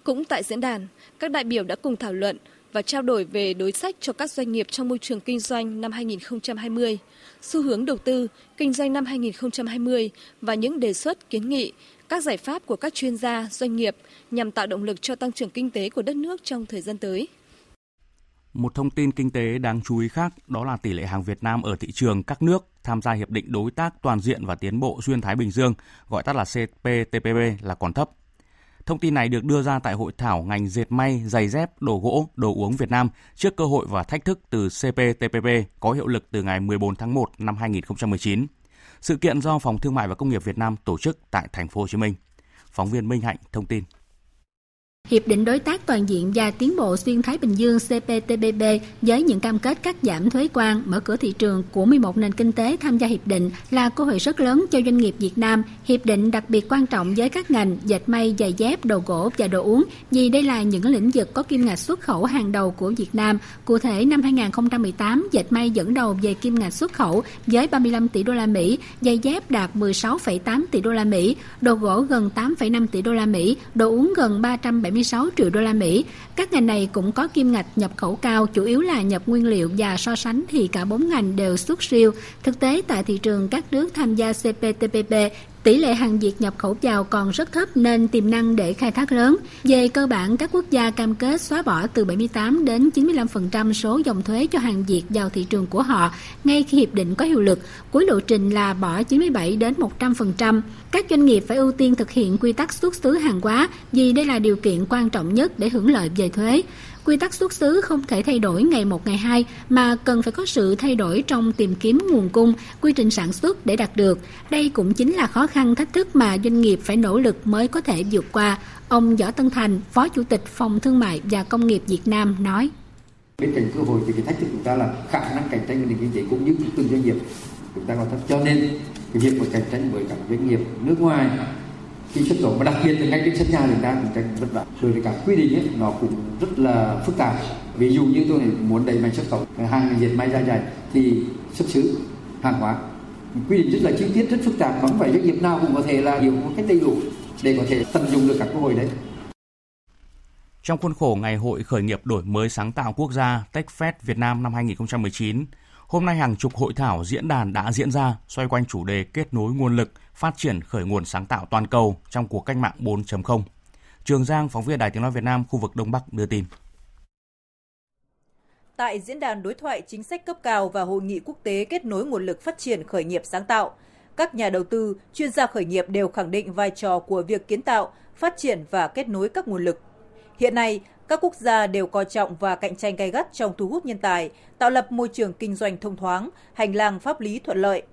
Cũng tại diễn đàn, các đại biểu đã cùng thảo luận và trao đổi về đối sách cho các doanh nghiệp trong môi trường kinh doanh năm 2020, xu hướng đầu tư, kinh doanh năm 2020 và những đề xuất, kiến nghị, các giải pháp của các chuyên gia, doanh nghiệp nhằm tạo động lực cho tăng trưởng kinh tế của đất nước trong thời gian tới. Một thông tin kinh tế đáng chú ý khác đó là tỷ lệ hàng Việt Nam ở thị trường các nước tham gia Hiệp định Đối tác Toàn diện và Tiến bộ Xuyên Thái Bình Dương, gọi tắt là CPTPP là còn thấp. Thông tin này được đưa ra tại hội thảo ngành dệt may, giày dép, đồ gỗ, đồ uống Việt Nam trước cơ hội và thách thức từ CPTPP có hiệu lực từ ngày 14 tháng 1 năm 2019. Sự kiện do Phòng Thương mại và Công nghiệp Việt Nam tổ chức tại thành phố Hồ Chí Minh. Phóng viên Minh Hạnh thông tin. Hiệp định Đối tác Toàn diện và Tiến bộ Xuyên Thái Bình Dương CPTPP với những cam kết cắt giảm thuế quan, mở cửa thị trường của 11 nền kinh tế tham gia hiệp định là cơ hội rất lớn cho doanh nghiệp Việt Nam. Hiệp định đặc biệt quan trọng với các ngành dệt may, giày dép, đồ gỗ và đồ uống vì đây là những lĩnh vực có kim ngạch xuất khẩu hàng đầu của Việt Nam. Cụ thể năm 2018, dệt may dẫn đầu về kim ngạch xuất khẩu với 35 tỷ đô la Mỹ, giày dép đạt 16,8 tỷ đô la Mỹ, đồ gỗ gần 8,5 tỷ đô la Mỹ, đồ uống gần 370 76 triệu đô la Mỹ. Các ngành này cũng có kim ngạch nhập khẩu cao, chủ yếu là nhập nguyên liệu và so sánh thì cả bốn ngành đều xuất siêu. Thực tế tại thị trường các nước tham gia CPTPP Tỷ lệ hàng Việt nhập khẩu vào còn rất thấp nên tiềm năng để khai thác lớn. Về cơ bản, các quốc gia cam kết xóa bỏ từ 78 đến 95% số dòng thuế cho hàng Việt vào thị trường của họ ngay khi hiệp định có hiệu lực. Cuối lộ trình là bỏ 97 đến 100%. Các doanh nghiệp phải ưu tiên thực hiện quy tắc xuất xứ hàng hóa vì đây là điều kiện quan trọng nhất để hưởng lợi về thuế. Quy tắc xuất xứ không thể thay đổi ngày một ngày hai mà cần phải có sự thay đổi trong tìm kiếm nguồn cung, quy trình sản xuất để đạt được. Đây cũng chính là khó khăn thách thức mà doanh nghiệp phải nỗ lực mới có thể vượt qua. Ông Võ Tân Thành, Phó Chủ tịch Phòng Thương mại và Công nghiệp Việt Nam nói. Bên cạnh cơ hội thì cái thách thức của chúng ta là khả năng cạnh tranh nền kinh tế cũng như từng doanh nghiệp chúng ta còn thấp cho nên cái việc mà cạnh tranh với các doanh nghiệp nước ngoài khi xuất khẩu mà đặc biệt là ngay trên sân nhà thì ta cũng tranh vất vả. Rồi thì các quy định ấy, nó cũng rất là phức tạp. Ví dụ như tôi muốn đẩy mạnh xuất khẩu hàng dệt may da dày thì xuất xứ hàng hóa. Quy định rất là chi tiết rất phức tạp không phải doanh nghiệp nào cũng có thể là hiểu một cách đầy đủ để có thể tận dụng được các cơ hội đấy. Trong khuôn khổ Ngày hội khởi nghiệp đổi mới sáng tạo quốc gia TechFest Việt Nam năm 2019, hôm nay hàng chục hội thảo diễn đàn đã diễn ra xoay quanh chủ đề kết nối nguồn lực, phát triển khởi nguồn sáng tạo toàn cầu trong cuộc cách mạng 4.0. Trường Giang, phóng viên Đài Tiếng Nói Việt Nam, khu vực Đông Bắc đưa tin. Tại diễn đàn đối thoại chính sách cấp cao và hội nghị quốc tế kết nối nguồn lực phát triển khởi nghiệp sáng tạo, các nhà đầu tư, chuyên gia khởi nghiệp đều khẳng định vai trò của việc kiến tạo, phát triển và kết nối các nguồn lực. Hiện nay, các quốc gia đều coi trọng và cạnh tranh gay gắt trong thu hút nhân tài, tạo lập môi trường kinh doanh thông thoáng, hành lang pháp lý thuận lợi.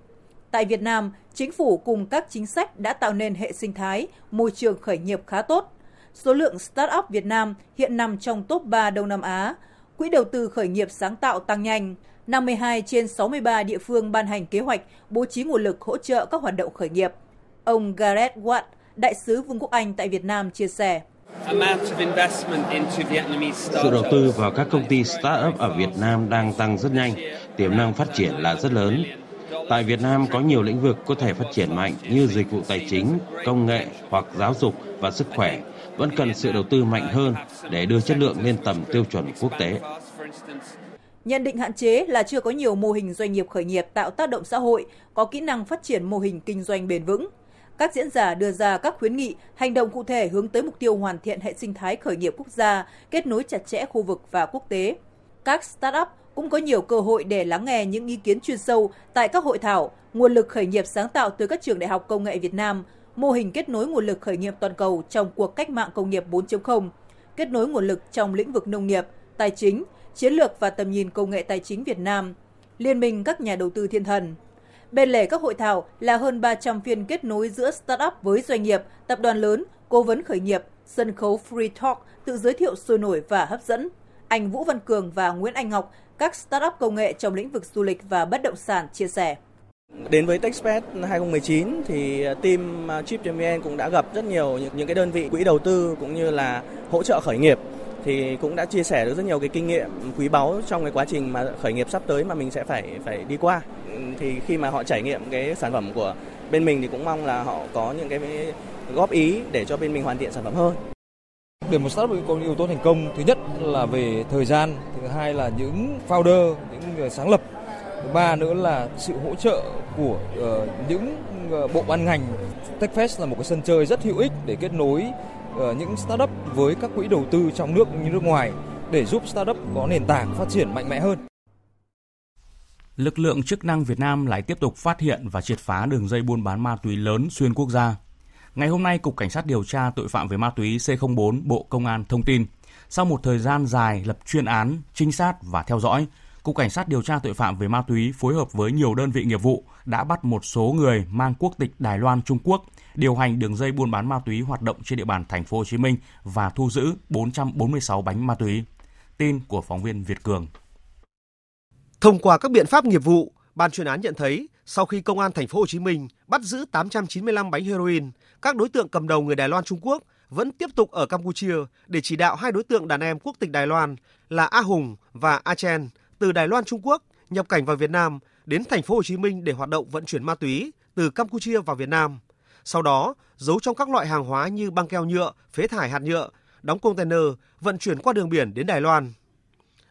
Tại Việt Nam, chính phủ cùng các chính sách đã tạo nên hệ sinh thái, môi trường khởi nghiệp khá tốt. Số lượng start-up Việt Nam hiện nằm trong top 3 Đông Nam Á. Quỹ đầu tư khởi nghiệp sáng tạo tăng nhanh. 52 trên 63 địa phương ban hành kế hoạch bố trí nguồn lực hỗ trợ các hoạt động khởi nghiệp. Ông Gareth Watt, đại sứ Vương quốc Anh tại Việt Nam chia sẻ. Sự đầu tư vào các công ty start-up ở Việt Nam đang tăng rất nhanh, tiềm năng phát triển là rất lớn. Tại Việt Nam có nhiều lĩnh vực có thể phát triển mạnh như dịch vụ tài chính, công nghệ hoặc giáo dục và sức khỏe, vẫn cần sự đầu tư mạnh hơn để đưa chất lượng lên tầm tiêu chuẩn quốc tế. Nhận định hạn chế là chưa có nhiều mô hình doanh nghiệp khởi nghiệp tạo tác động xã hội, có kỹ năng phát triển mô hình kinh doanh bền vững. Các diễn giả đưa ra các khuyến nghị, hành động cụ thể hướng tới mục tiêu hoàn thiện hệ sinh thái khởi nghiệp quốc gia, kết nối chặt chẽ khu vực và quốc tế. Các startup cũng có nhiều cơ hội để lắng nghe những ý kiến chuyên sâu tại các hội thảo, nguồn lực khởi nghiệp sáng tạo từ các trường đại học công nghệ Việt Nam, mô hình kết nối nguồn lực khởi nghiệp toàn cầu trong cuộc cách mạng công nghiệp 4.0, kết nối nguồn lực trong lĩnh vực nông nghiệp, tài chính, chiến lược và tầm nhìn công nghệ tài chính Việt Nam, liên minh các nhà đầu tư thiên thần. Bên lề các hội thảo là hơn 300 phiên kết nối giữa startup với doanh nghiệp, tập đoàn lớn, cố vấn khởi nghiệp, sân khấu Free Talk tự giới thiệu sôi nổi và hấp dẫn. Anh Vũ Văn Cường và Nguyễn Anh Ngọc, các startup công nghệ trong lĩnh vực du lịch và bất động sản chia sẻ. Đến với TechSpace 2019 thì team uh, Chip.vn cũng đã gặp rất nhiều những, những cái đơn vị quỹ đầu tư cũng như là hỗ trợ khởi nghiệp thì cũng đã chia sẻ được rất nhiều cái kinh nghiệm quý báu trong cái quá trình mà khởi nghiệp sắp tới mà mình sẽ phải phải đi qua. Thì khi mà họ trải nghiệm cái sản phẩm của bên mình thì cũng mong là họ có những cái góp ý để cho bên mình hoàn thiện sản phẩm hơn. Để một startup có yếu tố thành công, thứ nhất là về thời gian, thứ hai là những founder, những người sáng lập thứ ba nữa là sự hỗ trợ của uh, những uh, bộ ban ngành techfest là một cái sân chơi rất hữu ích để kết nối Ờ, những startup với các quỹ đầu tư trong nước như nước ngoài để giúp startup có nền tảng phát triển mạnh mẽ hơn lực lượng chức năng Việt Nam lại tiếp tục phát hiện và triệt phá đường dây buôn bán ma túy lớn xuyên quốc gia. Ngày hôm nay, Cục Cảnh sát điều tra tội phạm về ma túy C04 Bộ Công an thông tin, sau một thời gian dài lập chuyên án, trinh sát và theo dõi, Cục Cảnh sát điều tra tội phạm về ma túy phối hợp với nhiều đơn vị nghiệp vụ đã bắt một số người mang quốc tịch Đài Loan Trung Quốc điều hành đường dây buôn bán ma túy hoạt động trên địa bàn thành phố Hồ Chí Minh và thu giữ 446 bánh ma túy. Tin của phóng viên Việt Cường. Thông qua các biện pháp nghiệp vụ, ban chuyên án nhận thấy sau khi công an thành phố Hồ Chí Minh bắt giữ 895 bánh heroin, các đối tượng cầm đầu người Đài Loan Trung Quốc vẫn tiếp tục ở Campuchia để chỉ đạo hai đối tượng đàn em quốc tịch Đài Loan là A Hùng và A Chen từ Đài Loan Trung Quốc nhập cảnh vào Việt Nam đến thành phố Hồ Chí Minh để hoạt động vận chuyển ma túy từ Campuchia vào Việt Nam. Sau đó, giấu trong các loại hàng hóa như băng keo nhựa, phế thải hạt nhựa, đóng container, vận chuyển qua đường biển đến Đài Loan.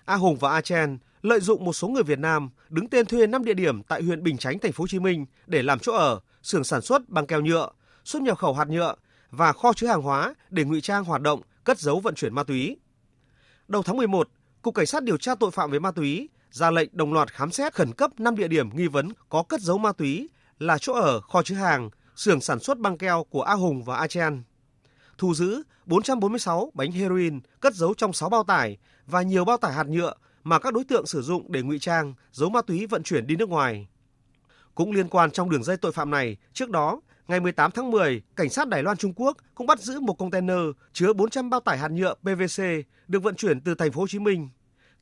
A Hùng và A Chen lợi dụng một số người Việt Nam đứng tên thuê 5 địa điểm tại huyện Bình Chánh, thành phố Hồ Chí Minh để làm chỗ ở, xưởng sản xuất băng keo nhựa, xuất nhập khẩu hạt nhựa và kho chứa hàng hóa để ngụy trang hoạt động cất giấu vận chuyển ma túy. Đầu tháng 11, Cục Cảnh sát điều tra tội phạm về ma túy ra lệnh đồng loạt khám xét khẩn cấp 5 địa điểm nghi vấn có cất giấu ma túy là chỗ ở, kho chứa hàng, xưởng sản xuất băng keo của A Hùng và A Chen. Thu giữ 446 bánh heroin cất giấu trong 6 bao tải và nhiều bao tải hạt nhựa mà các đối tượng sử dụng để ngụy trang, giấu ma túy vận chuyển đi nước ngoài. Cũng liên quan trong đường dây tội phạm này, trước đó, ngày 18 tháng 10, cảnh sát Đài Loan Trung Quốc cũng bắt giữ một container chứa 400 bao tải hạt nhựa PVC được vận chuyển từ thành phố Hồ Chí Minh.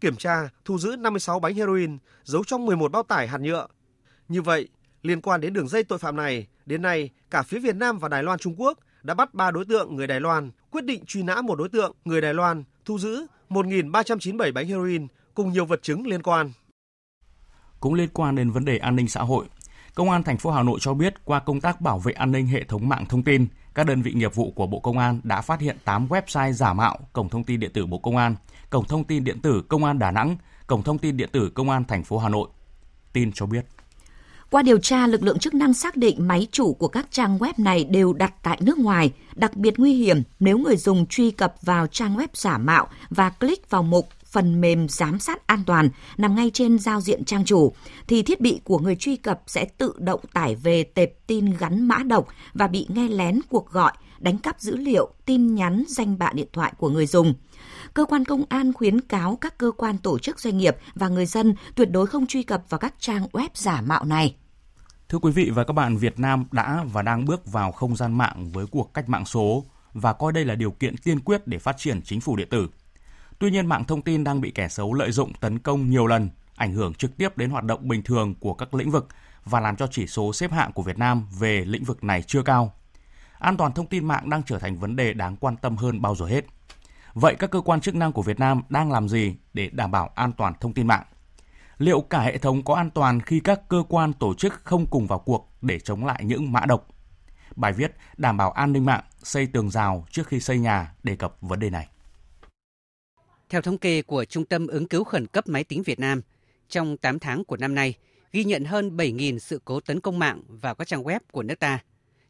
Kiểm tra, thu giữ 56 bánh heroin giấu trong 11 bao tải hạt nhựa. Như vậy, liên quan đến đường dây tội phạm này, đến nay cả phía Việt Nam và Đài Loan Trung Quốc đã bắt 3 đối tượng người Đài Loan, quyết định truy nã một đối tượng người Đài Loan, thu giữ 1.397 bánh heroin cùng nhiều vật chứng liên quan. cũng liên quan đến vấn đề an ninh xã hội. Công an thành phố Hà Nội cho biết qua công tác bảo vệ an ninh hệ thống mạng thông tin, các đơn vị nghiệp vụ của Bộ Công an đã phát hiện 8 website giả mạo cổng thông tin điện tử Bộ Công an, cổng thông tin điện tử Công an Đà Nẵng, cổng thông tin điện tử Công an thành phố Hà Nội. Tin cho biết. Qua điều tra, lực lượng chức năng xác định máy chủ của các trang web này đều đặt tại nước ngoài, đặc biệt nguy hiểm nếu người dùng truy cập vào trang web giả mạo và click vào mục phần mềm giám sát an toàn nằm ngay trên giao diện trang chủ, thì thiết bị của người truy cập sẽ tự động tải về tệp tin gắn mã độc và bị nghe lén cuộc gọi, đánh cắp dữ liệu, tin nhắn, danh bạ điện thoại của người dùng. Cơ quan công an khuyến cáo các cơ quan tổ chức doanh nghiệp và người dân tuyệt đối không truy cập vào các trang web giả mạo này. Thưa quý vị và các bạn, Việt Nam đã và đang bước vào không gian mạng với cuộc cách mạng số và coi đây là điều kiện tiên quyết để phát triển chính phủ điện tử. Tuy nhiên, mạng thông tin đang bị kẻ xấu lợi dụng tấn công nhiều lần, ảnh hưởng trực tiếp đến hoạt động bình thường của các lĩnh vực và làm cho chỉ số xếp hạng của Việt Nam về lĩnh vực này chưa cao. An toàn thông tin mạng đang trở thành vấn đề đáng quan tâm hơn bao giờ hết. Vậy các cơ quan chức năng của Việt Nam đang làm gì để đảm bảo an toàn thông tin mạng? Liệu cả hệ thống có an toàn khi các cơ quan tổ chức không cùng vào cuộc để chống lại những mã độc? Bài viết Đảm bảo an ninh mạng, xây tường rào trước khi xây nhà đề cập vấn đề này. Theo thống kê của Trung tâm ứng cứu khẩn cấp máy tính Việt Nam, trong 8 tháng của năm nay, ghi nhận hơn 7.000 sự cố tấn công mạng vào các trang web của nước ta.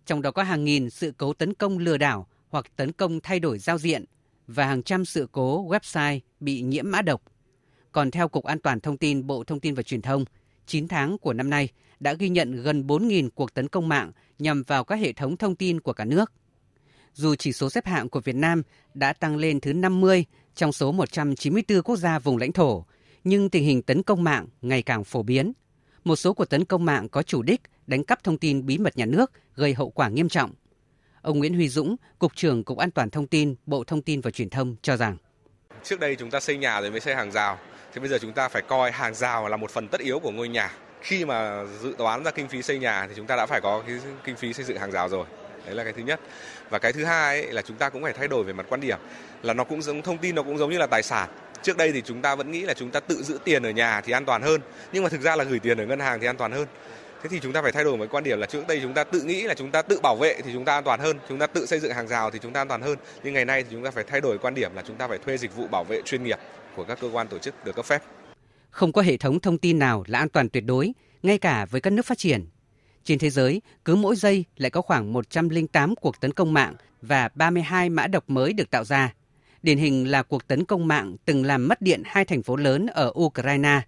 Trong đó có hàng nghìn sự cố tấn công lừa đảo hoặc tấn công thay đổi giao diện và hàng trăm sự cố website bị nhiễm mã độc. Còn theo Cục An toàn Thông tin Bộ Thông tin và Truyền thông, 9 tháng của năm nay đã ghi nhận gần 4.000 cuộc tấn công mạng nhằm vào các hệ thống thông tin của cả nước. Dù chỉ số xếp hạng của Việt Nam đã tăng lên thứ 50 trong số 194 quốc gia vùng lãnh thổ, nhưng tình hình tấn công mạng ngày càng phổ biến. Một số cuộc tấn công mạng có chủ đích đánh cắp thông tin bí mật nhà nước gây hậu quả nghiêm trọng. Ông Nguyễn Huy Dũng, Cục trưởng Cục An toàn Thông tin, Bộ Thông tin và Truyền thông cho rằng Trước đây chúng ta xây nhà rồi mới xây hàng rào. Thế bây giờ chúng ta phải coi hàng rào là một phần tất yếu của ngôi nhà. Khi mà dự toán ra kinh phí xây nhà thì chúng ta đã phải có cái kinh phí xây dựng hàng rào rồi. Đấy là cái thứ nhất. Và cái thứ hai ấy, là chúng ta cũng phải thay đổi về mặt quan điểm là nó cũng giống thông tin nó cũng giống như là tài sản. Trước đây thì chúng ta vẫn nghĩ là chúng ta tự giữ tiền ở nhà thì an toàn hơn, nhưng mà thực ra là gửi tiền ở ngân hàng thì an toàn hơn. Thế thì chúng ta phải thay đổi một quan điểm là trước đây chúng ta tự nghĩ là chúng ta tự bảo vệ thì chúng ta an toàn hơn, chúng ta tự xây dựng hàng rào thì chúng ta an toàn hơn. Nhưng ngày nay thì chúng ta phải thay đổi quan điểm là chúng ta phải thuê dịch vụ bảo vệ chuyên nghiệp của các cơ quan tổ chức được cấp phép. Không có hệ thống thông tin nào là an toàn tuyệt đối, ngay cả với các nước phát triển. Trên thế giới, cứ mỗi giây lại có khoảng 108 cuộc tấn công mạng và 32 mã độc mới được tạo ra. Điển hình là cuộc tấn công mạng từng làm mất điện hai thành phố lớn ở Ukraine.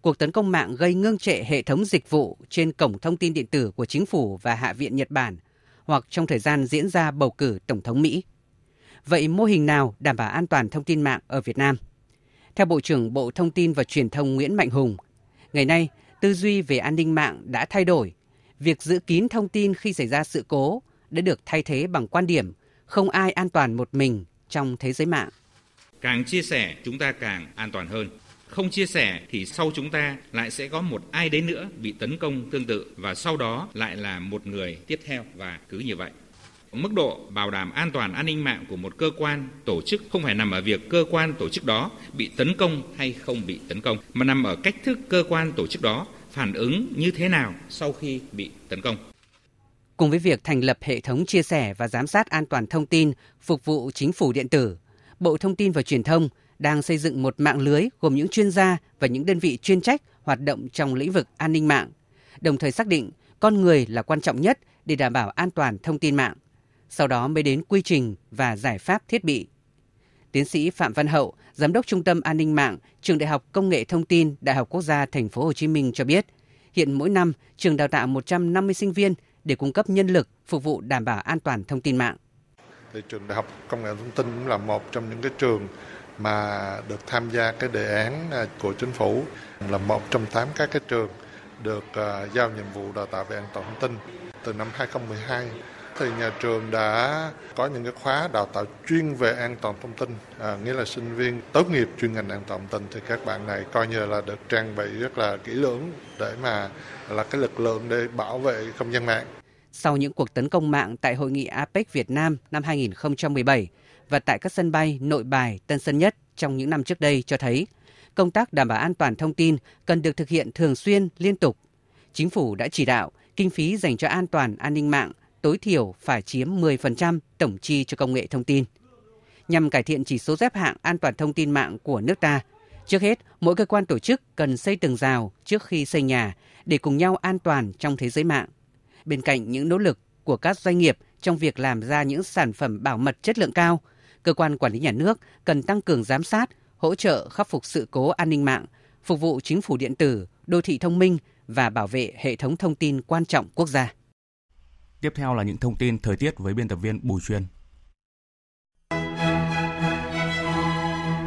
Cuộc tấn công mạng gây ngưng trệ hệ thống dịch vụ trên cổng thông tin điện tử của chính phủ và Hạ viện Nhật Bản, hoặc trong thời gian diễn ra bầu cử Tổng thống Mỹ. Vậy mô hình nào đảm bảo an toàn thông tin mạng ở Việt Nam? Theo Bộ trưởng Bộ Thông tin và Truyền thông Nguyễn Mạnh Hùng, ngày nay tư duy về an ninh mạng đã thay đổi. Việc giữ kín thông tin khi xảy ra sự cố đã được thay thế bằng quan điểm không ai an toàn một mình trong thế giới mạng. Càng chia sẻ chúng ta càng an toàn hơn. Không chia sẻ thì sau chúng ta lại sẽ có một ai đấy nữa bị tấn công tương tự và sau đó lại là một người tiếp theo và cứ như vậy. Mức độ bảo đảm an toàn an ninh mạng của một cơ quan, tổ chức không phải nằm ở việc cơ quan tổ chức đó bị tấn công hay không bị tấn công, mà nằm ở cách thức cơ quan tổ chức đó phản ứng như thế nào sau khi bị tấn công. Cùng với việc thành lập hệ thống chia sẻ và giám sát an toàn thông tin phục vụ chính phủ điện tử, Bộ Thông tin và Truyền thông đang xây dựng một mạng lưới gồm những chuyên gia và những đơn vị chuyên trách hoạt động trong lĩnh vực an ninh mạng, đồng thời xác định con người là quan trọng nhất để đảm bảo an toàn thông tin mạng. Sau đó mới đến quy trình và giải pháp thiết bị. Tiến sĩ Phạm Văn Hậu, Giám đốc Trung tâm An ninh mạng, Trường Đại học Công nghệ Thông tin, Đại học Quốc gia Thành phố Hồ Chí Minh cho biết, hiện mỗi năm trường đào tạo 150 sinh viên để cung cấp nhân lực phục vụ đảm bảo an toàn thông tin mạng. Thì trường Đại học Công nghệ Thông tin cũng là một trong những cái trường mà được tham gia cái đề án à, của chính phủ là một trong tám các cái trường được à, giao nhiệm vụ đào tạo về an toàn thông tin từ năm 2012 thì nhà trường đã có những cái khóa đào tạo chuyên về an toàn thông tin à, nghĩa là sinh viên tốt nghiệp chuyên ngành an toàn thông tin thì các bạn này coi như là được trang bị rất là kỹ lưỡng để mà là cái lực lượng để bảo vệ không gian mạng sau những cuộc tấn công mạng tại hội nghị APEC Việt Nam năm 2017 và tại các sân bay Nội Bài, Tân Sơn Nhất trong những năm trước đây cho thấy công tác đảm bảo an toàn thông tin cần được thực hiện thường xuyên, liên tục. Chính phủ đã chỉ đạo kinh phí dành cho an toàn an ninh mạng tối thiểu phải chiếm 10% tổng chi cho công nghệ thông tin. Nhằm cải thiện chỉ số xếp hạng an toàn thông tin mạng của nước ta, trước hết, mỗi cơ quan tổ chức cần xây tường rào trước khi xây nhà để cùng nhau an toàn trong thế giới mạng. Bên cạnh những nỗ lực của các doanh nghiệp trong việc làm ra những sản phẩm bảo mật chất lượng cao, cơ quan quản lý nhà nước cần tăng cường giám sát, hỗ trợ khắc phục sự cố an ninh mạng, phục vụ chính phủ điện tử, đô thị thông minh và bảo vệ hệ thống thông tin quan trọng quốc gia. Tiếp theo là những thông tin thời tiết với biên tập viên Bùi Chuyên.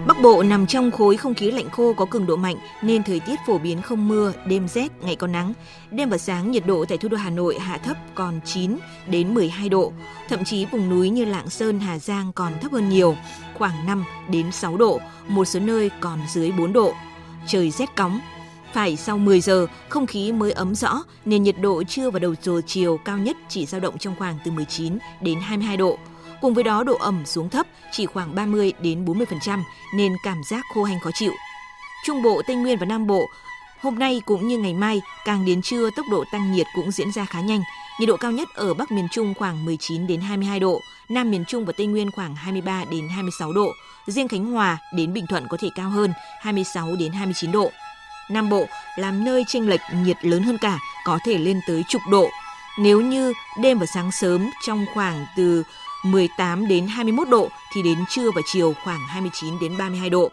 Bắc Bộ nằm trong khối không khí lạnh khô có cường độ mạnh nên thời tiết phổ biến không mưa, đêm rét, ngày có nắng. Đêm và sáng nhiệt độ tại thủ đô Hà Nội hạ thấp còn 9 đến 12 độ, thậm chí vùng núi như Lạng Sơn, Hà Giang còn thấp hơn nhiều, khoảng 5 đến 6 độ, một số nơi còn dưới 4 độ. Trời rét cóng, phải sau 10 giờ, không khí mới ấm rõ nên nhiệt độ trưa và đầu giờ chiều cao nhất chỉ dao động trong khoảng từ 19 đến 22 độ. Cùng với đó độ ẩm xuống thấp chỉ khoảng 30 đến 40% nên cảm giác khô hanh khó chịu. Trung Bộ, Tây Nguyên và Nam Bộ hôm nay cũng như ngày mai càng đến trưa tốc độ tăng nhiệt cũng diễn ra khá nhanh. Nhiệt độ cao nhất ở Bắc miền Trung khoảng 19 đến 22 độ, Nam miền Trung và Tây Nguyên khoảng 23 đến 26 độ. Riêng Khánh Hòa đến Bình Thuận có thể cao hơn 26 đến 29 độ. Nam Bộ làm nơi chênh lệch nhiệt lớn hơn cả, có thể lên tới chục độ. Nếu như đêm và sáng sớm trong khoảng từ 18 đến 21 độ thì đến trưa và chiều khoảng 29 đến 32 độ.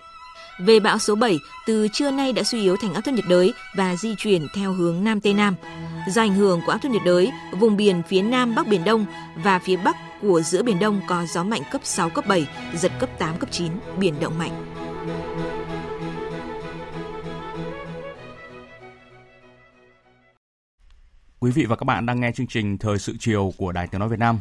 Về bão số 7, từ trưa nay đã suy yếu thành áp thấp nhiệt đới và di chuyển theo hướng Nam Tây Nam. Do ảnh hưởng của áp thấp nhiệt đới, vùng biển phía Nam Bắc Biển Đông và phía Bắc của giữa Biển Đông có gió mạnh cấp 6, cấp 7, giật cấp 8, cấp 9, biển động mạnh. Quý vị và các bạn đang nghe chương trình Thời sự chiều của Đài Tiếng Nói Việt Nam.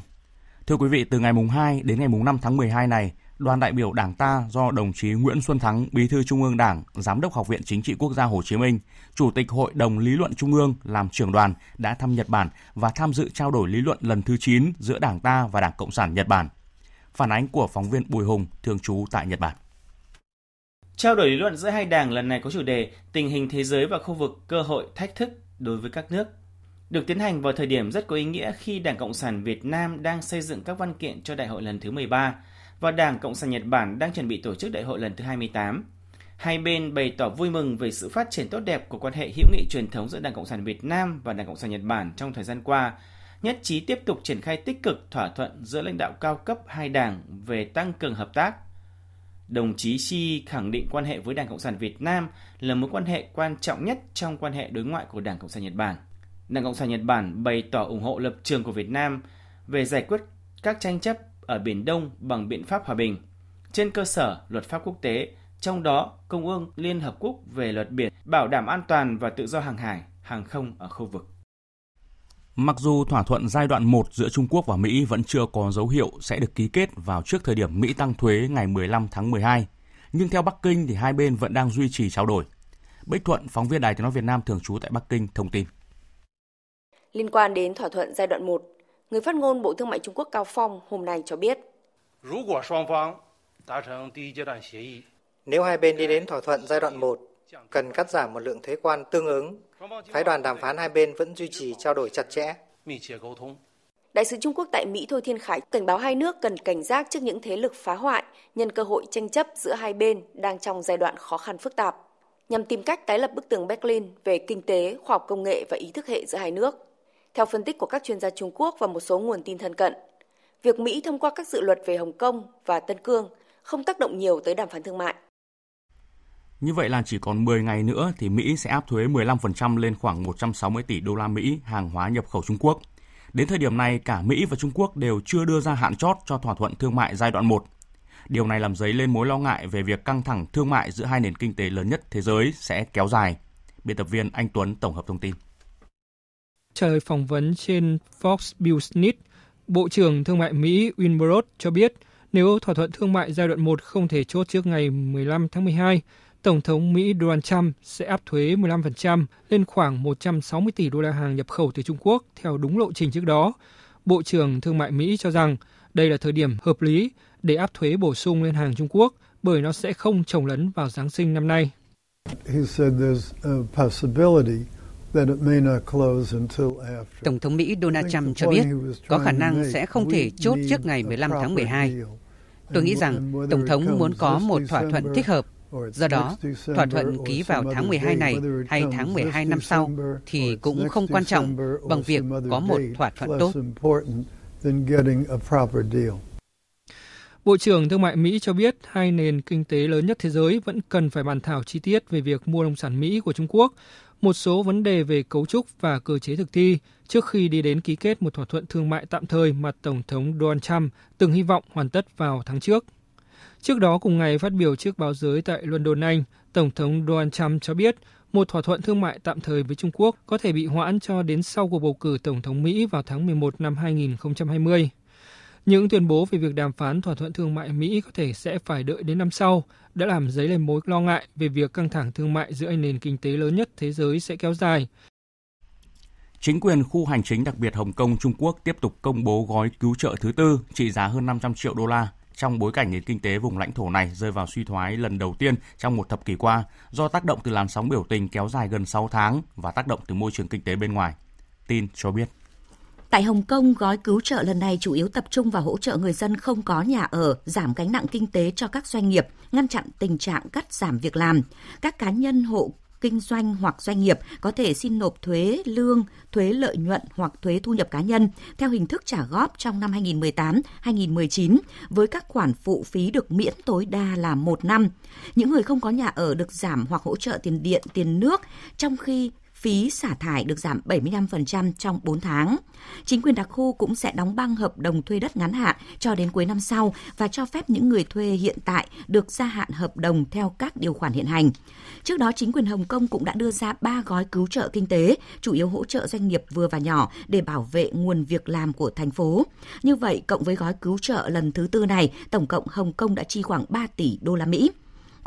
Thưa quý vị, từ ngày mùng 2 đến ngày mùng 5 tháng 12 này, đoàn đại biểu Đảng ta do đồng chí Nguyễn Xuân Thắng, Bí thư Trung ương Đảng, Giám đốc Học viện Chính trị Quốc gia Hồ Chí Minh, Chủ tịch Hội đồng Lý luận Trung ương làm trưởng đoàn đã thăm Nhật Bản và tham dự trao đổi lý luận lần thứ 9 giữa Đảng ta và Đảng Cộng sản Nhật Bản. Phản ánh của phóng viên Bùi Hùng, thường trú tại Nhật Bản. Trao đổi lý luận giữa hai đảng lần này có chủ đề Tình hình thế giới và khu vực cơ hội thách thức đối với các nước được tiến hành vào thời điểm rất có ý nghĩa khi Đảng Cộng sản Việt Nam đang xây dựng các văn kiện cho đại hội lần thứ 13 và Đảng Cộng sản Nhật Bản đang chuẩn bị tổ chức đại hội lần thứ 28. Hai bên bày tỏ vui mừng về sự phát triển tốt đẹp của quan hệ hữu nghị truyền thống giữa Đảng Cộng sản Việt Nam và Đảng Cộng sản Nhật Bản trong thời gian qua, nhất trí tiếp tục triển khai tích cực thỏa thuận giữa lãnh đạo cao cấp hai đảng về tăng cường hợp tác. Đồng chí Xi khẳng định quan hệ với Đảng Cộng sản Việt Nam là mối quan hệ quan trọng nhất trong quan hệ đối ngoại của Đảng Cộng sản Nhật Bản. Đảng Cộng sản Nhật Bản bày tỏ ủng hộ lập trường của Việt Nam về giải quyết các tranh chấp ở Biển Đông bằng biện pháp hòa bình, trên cơ sở luật pháp quốc tế, trong đó Công ương Liên Hợp Quốc về luật biển bảo đảm an toàn và tự do hàng hải, hàng không ở khu vực. Mặc dù thỏa thuận giai đoạn 1 giữa Trung Quốc và Mỹ vẫn chưa có dấu hiệu sẽ được ký kết vào trước thời điểm Mỹ tăng thuế ngày 15 tháng 12, nhưng theo Bắc Kinh thì hai bên vẫn đang duy trì trao đổi. Bích Thuận, phóng viên Đài Tiếng nói Việt Nam thường trú tại Bắc Kinh thông tin. Liên quan đến thỏa thuận giai đoạn 1, người phát ngôn Bộ Thương mại Trung Quốc Cao Phong hôm nay cho biết. Nếu hai bên đi đến thỏa thuận giai đoạn 1, cần cắt giảm một lượng thuế quan tương ứng, phái đoàn đàm phán hai bên vẫn duy trì trao đổi chặt chẽ. Đại sứ Trung Quốc tại Mỹ Thôi Thiên Khải cảnh báo hai nước cần cảnh giác trước những thế lực phá hoại nhân cơ hội tranh chấp giữa hai bên đang trong giai đoạn khó khăn phức tạp, nhằm tìm cách tái lập bức tường Berlin về kinh tế, khoa học công nghệ và ý thức hệ giữa hai nước. Theo phân tích của các chuyên gia Trung Quốc và một số nguồn tin thân cận, việc Mỹ thông qua các dự luật về Hồng Kông và Tân Cương không tác động nhiều tới đàm phán thương mại. Như vậy là chỉ còn 10 ngày nữa thì Mỹ sẽ áp thuế 15% lên khoảng 160 tỷ đô la Mỹ hàng hóa nhập khẩu Trung Quốc. Đến thời điểm này, cả Mỹ và Trung Quốc đều chưa đưa ra hạn chót cho thỏa thuận thương mại giai đoạn 1. Điều này làm dấy lên mối lo ngại về việc căng thẳng thương mại giữa hai nền kinh tế lớn nhất thế giới sẽ kéo dài. Biên tập viên Anh Tuấn tổng hợp thông tin. Trả lời phỏng vấn trên Fox Business, Bộ trưởng Thương mại Mỹ Wilbur cho biết nếu thỏa thuận thương mại giai đoạn 1 không thể chốt trước ngày 15 tháng 12, Tổng thống Mỹ Donald Trump sẽ áp thuế 15% lên khoảng 160 tỷ đô la hàng nhập khẩu từ Trung Quốc theo đúng lộ trình trước đó. Bộ trưởng Thương mại Mỹ cho rằng đây là thời điểm hợp lý để áp thuế bổ sung lên hàng Trung Quốc bởi nó sẽ không trồng lấn vào Giáng sinh năm nay. Tổng thống Mỹ Donald Trump cho biết có khả năng sẽ không thể chốt trước ngày 15 tháng 12. Tôi nghĩ rằng Tổng thống muốn có một thỏa thuận thích hợp. Do đó, thỏa thuận ký vào tháng 12 này hay tháng 12 năm sau thì cũng không quan trọng bằng việc có một thỏa thuận tốt. Bộ trưởng Thương mại Mỹ cho biết hai nền kinh tế lớn nhất thế giới vẫn cần phải bàn thảo chi tiết về việc mua nông sản Mỹ của Trung Quốc, một số vấn đề về cấu trúc và cơ chế thực thi trước khi đi đến ký kết một thỏa thuận thương mại tạm thời mà Tổng thống Donald Trump từng hy vọng hoàn tất vào tháng trước. Trước đó cùng ngày phát biểu trước báo giới tại London, Anh, Tổng thống Donald Trump cho biết một thỏa thuận thương mại tạm thời với Trung Quốc có thể bị hoãn cho đến sau cuộc bầu cử Tổng thống Mỹ vào tháng 11 năm 2020. Những tuyên bố về việc đàm phán thỏa thuận thương mại Mỹ có thể sẽ phải đợi đến năm sau đã làm dấy lên mối lo ngại về việc căng thẳng thương mại giữa nền kinh tế lớn nhất thế giới sẽ kéo dài. Chính quyền khu hành chính đặc biệt Hồng Kông, Trung Quốc tiếp tục công bố gói cứu trợ thứ tư trị giá hơn 500 triệu đô la trong bối cảnh nền kinh tế vùng lãnh thổ này rơi vào suy thoái lần đầu tiên trong một thập kỷ qua do tác động từ làn sóng biểu tình kéo dài gần 6 tháng và tác động từ môi trường kinh tế bên ngoài. Tin cho biết. Tại Hồng Kông, gói cứu trợ lần này chủ yếu tập trung vào hỗ trợ người dân không có nhà ở, giảm gánh nặng kinh tế cho các doanh nghiệp, ngăn chặn tình trạng cắt giảm việc làm. Các cá nhân hộ kinh doanh hoặc doanh nghiệp có thể xin nộp thuế lương, thuế lợi nhuận hoặc thuế thu nhập cá nhân theo hình thức trả góp trong năm 2018-2019 với các khoản phụ phí được miễn tối đa là một năm. Những người không có nhà ở được giảm hoặc hỗ trợ tiền điện, tiền nước, trong khi phí xả thải được giảm 75% trong 4 tháng. Chính quyền đặc khu cũng sẽ đóng băng hợp đồng thuê đất ngắn hạn cho đến cuối năm sau và cho phép những người thuê hiện tại được gia hạn hợp đồng theo các điều khoản hiện hành. Trước đó, chính quyền Hồng Kông cũng đã đưa ra 3 gói cứu trợ kinh tế, chủ yếu hỗ trợ doanh nghiệp vừa và nhỏ để bảo vệ nguồn việc làm của thành phố. Như vậy, cộng với gói cứu trợ lần thứ tư này, tổng cộng Hồng Kông đã chi khoảng 3 tỷ đô la Mỹ.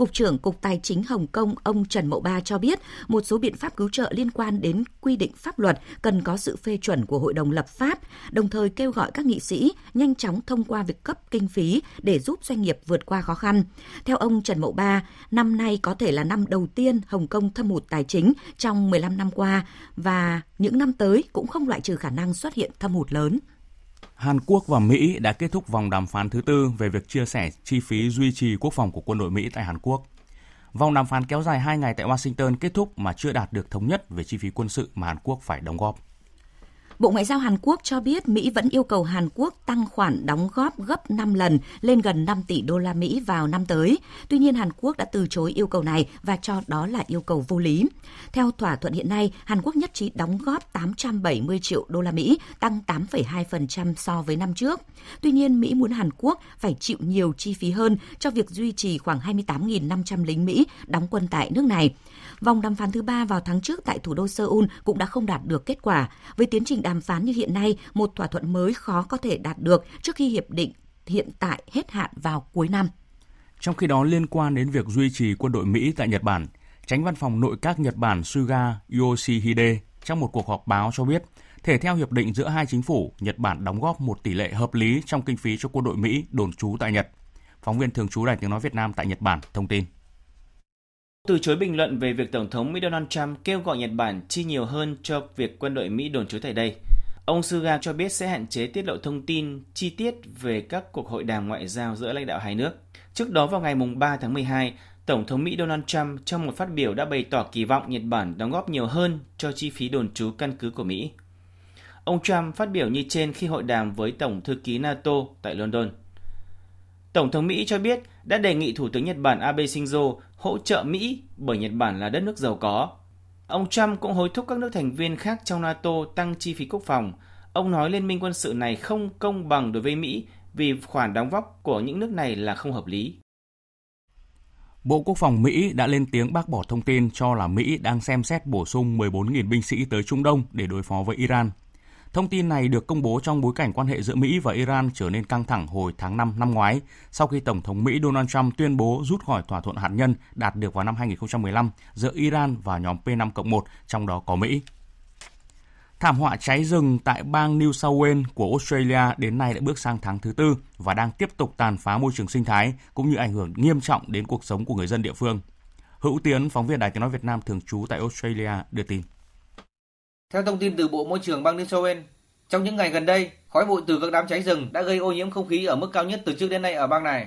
Cục trưởng Cục Tài chính Hồng Kông ông Trần Mậu Ba cho biết một số biện pháp cứu trợ liên quan đến quy định pháp luật cần có sự phê chuẩn của Hội đồng lập pháp, đồng thời kêu gọi các nghị sĩ nhanh chóng thông qua việc cấp kinh phí để giúp doanh nghiệp vượt qua khó khăn. Theo ông Trần Mậu Ba, năm nay có thể là năm đầu tiên Hồng Kông thâm hụt tài chính trong 15 năm qua và những năm tới cũng không loại trừ khả năng xuất hiện thâm hụt lớn. Hàn Quốc và Mỹ đã kết thúc vòng đàm phán thứ tư về việc chia sẻ chi phí duy trì quốc phòng của quân đội Mỹ tại Hàn Quốc. Vòng đàm phán kéo dài 2 ngày tại Washington kết thúc mà chưa đạt được thống nhất về chi phí quân sự mà Hàn Quốc phải đóng góp. Bộ Ngoại giao Hàn Quốc cho biết Mỹ vẫn yêu cầu Hàn Quốc tăng khoản đóng góp gấp 5 lần lên gần 5 tỷ đô la Mỹ vào năm tới. Tuy nhiên Hàn Quốc đã từ chối yêu cầu này và cho đó là yêu cầu vô lý. Theo thỏa thuận hiện nay, Hàn Quốc nhất trí đóng góp 870 triệu đô la Mỹ, tăng 8,2% so với năm trước. Tuy nhiên, Mỹ muốn Hàn Quốc phải chịu nhiều chi phí hơn cho việc duy trì khoảng 28.500 lính Mỹ đóng quân tại nước này. Vòng đàm phán thứ ba vào tháng trước tại thủ đô Seoul cũng đã không đạt được kết quả. Với tiến trình đàm phán như hiện nay, một thỏa thuận mới khó có thể đạt được trước khi hiệp định hiện tại hết hạn vào cuối năm. Trong khi đó, liên quan đến việc duy trì quân đội Mỹ tại Nhật Bản, tránh văn phòng nội các Nhật Bản Suga Yoshihide trong một cuộc họp báo cho biết, thể theo hiệp định giữa hai chính phủ, Nhật Bản đóng góp một tỷ lệ hợp lý trong kinh phí cho quân đội Mỹ đồn trú tại Nhật. Phóng viên thường trú Đài Tiếng Nói Việt Nam tại Nhật Bản thông tin. Từ chối bình luận về việc Tổng thống Mỹ Donald Trump kêu gọi Nhật Bản chi nhiều hơn cho việc quân đội Mỹ đồn trú tại đây, ông Suga cho biết sẽ hạn chế tiết lộ thông tin chi tiết về các cuộc hội đàm ngoại giao giữa lãnh đạo hai nước. Trước đó vào ngày 3 tháng 12, Tổng thống Mỹ Donald Trump trong một phát biểu đã bày tỏ kỳ vọng Nhật Bản đóng góp nhiều hơn cho chi phí đồn trú căn cứ của Mỹ. Ông Trump phát biểu như trên khi hội đàm với Tổng thư ký NATO tại London. Tổng thống Mỹ cho biết đã đề nghị Thủ tướng Nhật Bản Abe Shinzo hỗ trợ Mỹ bởi Nhật Bản là đất nước giàu có. Ông Trump cũng hối thúc các nước thành viên khác trong NATO tăng chi phí quốc phòng. Ông nói liên minh quân sự này không công bằng đối với Mỹ vì khoản đóng góp của những nước này là không hợp lý. Bộ Quốc phòng Mỹ đã lên tiếng bác bỏ thông tin cho là Mỹ đang xem xét bổ sung 14.000 binh sĩ tới Trung Đông để đối phó với Iran. Thông tin này được công bố trong bối cảnh quan hệ giữa Mỹ và Iran trở nên căng thẳng hồi tháng 5 năm ngoái, sau khi Tổng thống Mỹ Donald Trump tuyên bố rút khỏi thỏa thuận hạt nhân đạt được vào năm 2015 giữa Iran và nhóm P5-1, trong đó có Mỹ. Thảm họa cháy rừng tại bang New South Wales của Australia đến nay đã bước sang tháng thứ tư và đang tiếp tục tàn phá môi trường sinh thái cũng như ảnh hưởng nghiêm trọng đến cuộc sống của người dân địa phương. Hữu Tiến, phóng viên Đài Tiếng nói Việt Nam thường trú tại Australia đưa tin. Theo thông tin từ Bộ Môi trường bang New South Wales, trong những ngày gần đây, khói bụi từ các đám cháy rừng đã gây ô nhiễm không khí ở mức cao nhất từ trước đến nay ở bang này.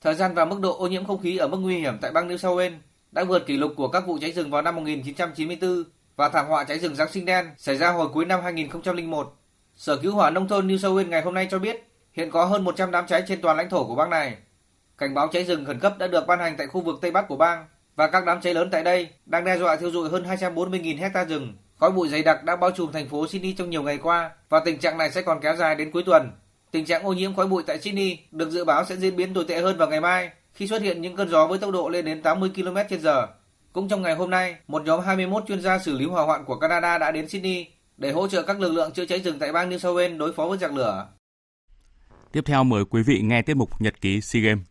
Thời gian và mức độ ô nhiễm không khí ở mức nguy hiểm tại bang New South Wales đã vượt kỷ lục của các vụ cháy rừng vào năm 1994 và thảm họa cháy rừng Giáng sinh đen xảy ra hồi cuối năm 2001. Sở Cứu hỏa Nông thôn New South Wales ngày hôm nay cho biết hiện có hơn 100 đám cháy trên toàn lãnh thổ của bang này. Cảnh báo cháy rừng khẩn cấp đã được ban hành tại khu vực Tây Bắc của bang và các đám cháy lớn tại đây đang đe dọa thiêu rụi hơn 240.000 hecta rừng. Khói bụi dày đặc đã bao trùm thành phố Sydney trong nhiều ngày qua và tình trạng này sẽ còn kéo dài đến cuối tuần. Tình trạng ô nhiễm khói bụi tại Sydney được dự báo sẽ diễn biến tồi tệ hơn vào ngày mai khi xuất hiện những cơn gió với tốc độ lên đến 80 km/h. Cũng trong ngày hôm nay, một nhóm 21 chuyên gia xử lý hỏa hoạn của Canada đã đến Sydney để hỗ trợ các lực lượng chữa cháy rừng tại bang New South Wales đối phó với giặc lửa. Tiếp theo mời quý vị nghe tiết mục Nhật ký SEA Games.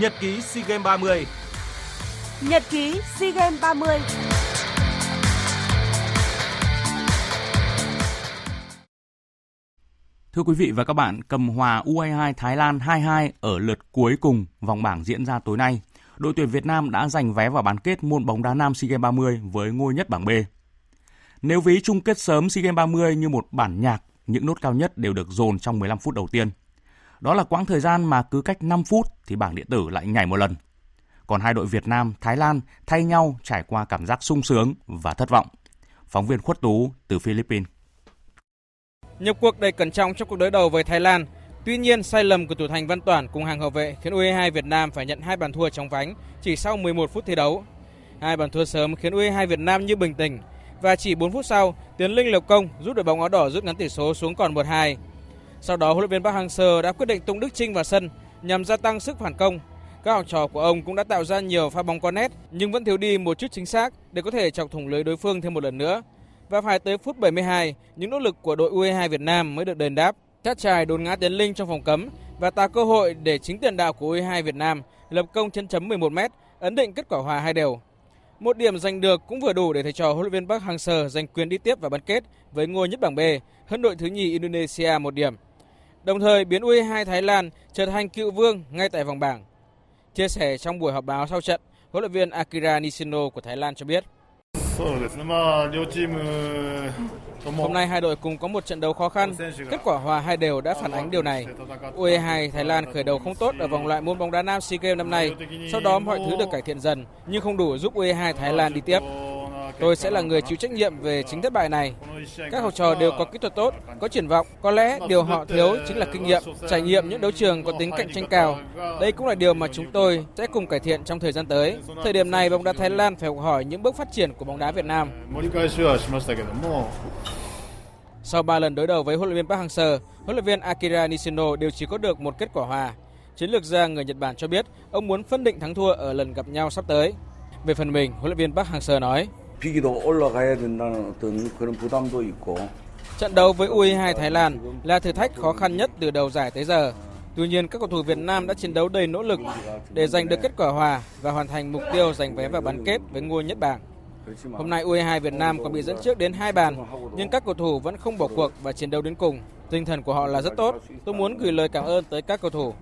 Nhật ký SEA Games 30 Nhật ký SEA Games 30 Thưa quý vị và các bạn, cầm hòa U22 Thái Lan 2-2 ở lượt cuối cùng vòng bảng diễn ra tối nay. Đội tuyển Việt Nam đã giành vé vào bán kết môn bóng đá nam SEA Games 30 với ngôi nhất bảng B. Nếu ví chung kết sớm SEA Games 30 như một bản nhạc, những nốt cao nhất đều được dồn trong 15 phút đầu tiên. Đó là quãng thời gian mà cứ cách 5 phút thì bảng điện tử lại nhảy một lần. Còn hai đội Việt Nam, Thái Lan thay nhau trải qua cảm giác sung sướng và thất vọng. Phóng viên Khuất Tú từ Philippines. Nhập cuộc đầy cẩn trọng trong cuộc đối đầu với Thái Lan. Tuy nhiên, sai lầm của thủ thành Văn Toản cùng hàng hậu vệ khiến U22 Việt Nam phải nhận hai bàn thua trong vánh chỉ sau 11 phút thi đấu. Hai bàn thua sớm khiến U22 Việt Nam như bình tĩnh và chỉ 4 phút sau, Tiến Linh lập công giúp đội bóng áo đỏ rút ngắn tỷ số xuống còn 1-2. Sau đó, huấn luyện viên Park Hang-seo đã quyết định tung Đức Trinh vào sân nhằm gia tăng sức phản công. Các học trò của ông cũng đã tạo ra nhiều pha bóng có nét nhưng vẫn thiếu đi một chút chính xác để có thể chọc thủng lưới đối phương thêm một lần nữa. Và phải tới phút 72, những nỗ lực của đội U22 Việt Nam mới được đền đáp. Chát trai đồn ngã Tiến Linh trong phòng cấm và tạo cơ hội để chính tiền đạo của U22 Việt Nam lập công chân chấm 11 m ấn định kết quả hòa hai đều. Một điểm giành được cũng vừa đủ để thầy trò huấn luyện viên Park Hang-seo giành quyền đi tiếp vào bán kết với ngôi nhất bảng B hơn đội thứ nhì Indonesia một điểm. Đồng thời biến U22 Thái Lan trở thành cựu vương ngay tại vòng bảng. Chia sẻ trong buổi họp báo sau trận, huấn luyện viên Akira Nishino của Thái Lan cho biết. Hôm nay hai đội cùng có một trận đấu khó khăn, kết quả hòa hai đều đã phản ánh điều này. U22 Thái Lan khởi đầu không tốt ở vòng loại môn bóng đá nam SEA Games năm nay, sau đó mọi thứ được cải thiện dần nhưng không đủ giúp U22 Thái Lan đi tiếp. Tôi sẽ là người chịu trách nhiệm về chính thất bại này. Các học trò đều có kỹ thuật tốt, có triển vọng. Có lẽ điều họ thiếu chính là kinh nghiệm, trải nghiệm những đấu trường có tính cạnh tranh cao. Đây cũng là điều mà chúng tôi sẽ cùng cải thiện trong thời gian tới. Thời điểm này, bóng đá Thái Lan phải học hỏi những bước phát triển của bóng đá Việt Nam. Sau 3 lần đối đầu với huấn luyện viên Park Hang-seo, huấn luyện viên Akira Nishino đều chỉ có được một kết quả hòa. Chiến lược gia người Nhật Bản cho biết ông muốn phân định thắng thua ở lần gặp nhau sắp tới. Về phần mình, huấn luyện viên Park Hang-seo nói: Trận đấu với U22 Thái Lan là thử thách khó khăn nhất từ đầu giải tới giờ. Tuy nhiên, các cầu thủ Việt Nam đã chiến đấu đầy nỗ lực để giành được kết quả hòa và hoàn thành mục tiêu giành vé vào bán kết với ngôi nhất bảng. Hôm nay U22 Việt Nam còn bị dẫn trước đến hai bàn, nhưng các cầu thủ vẫn không bỏ cuộc và chiến đấu đến cùng. Tinh thần của họ là rất tốt. Tôi muốn gửi lời cảm ơn tới các cầu thủ.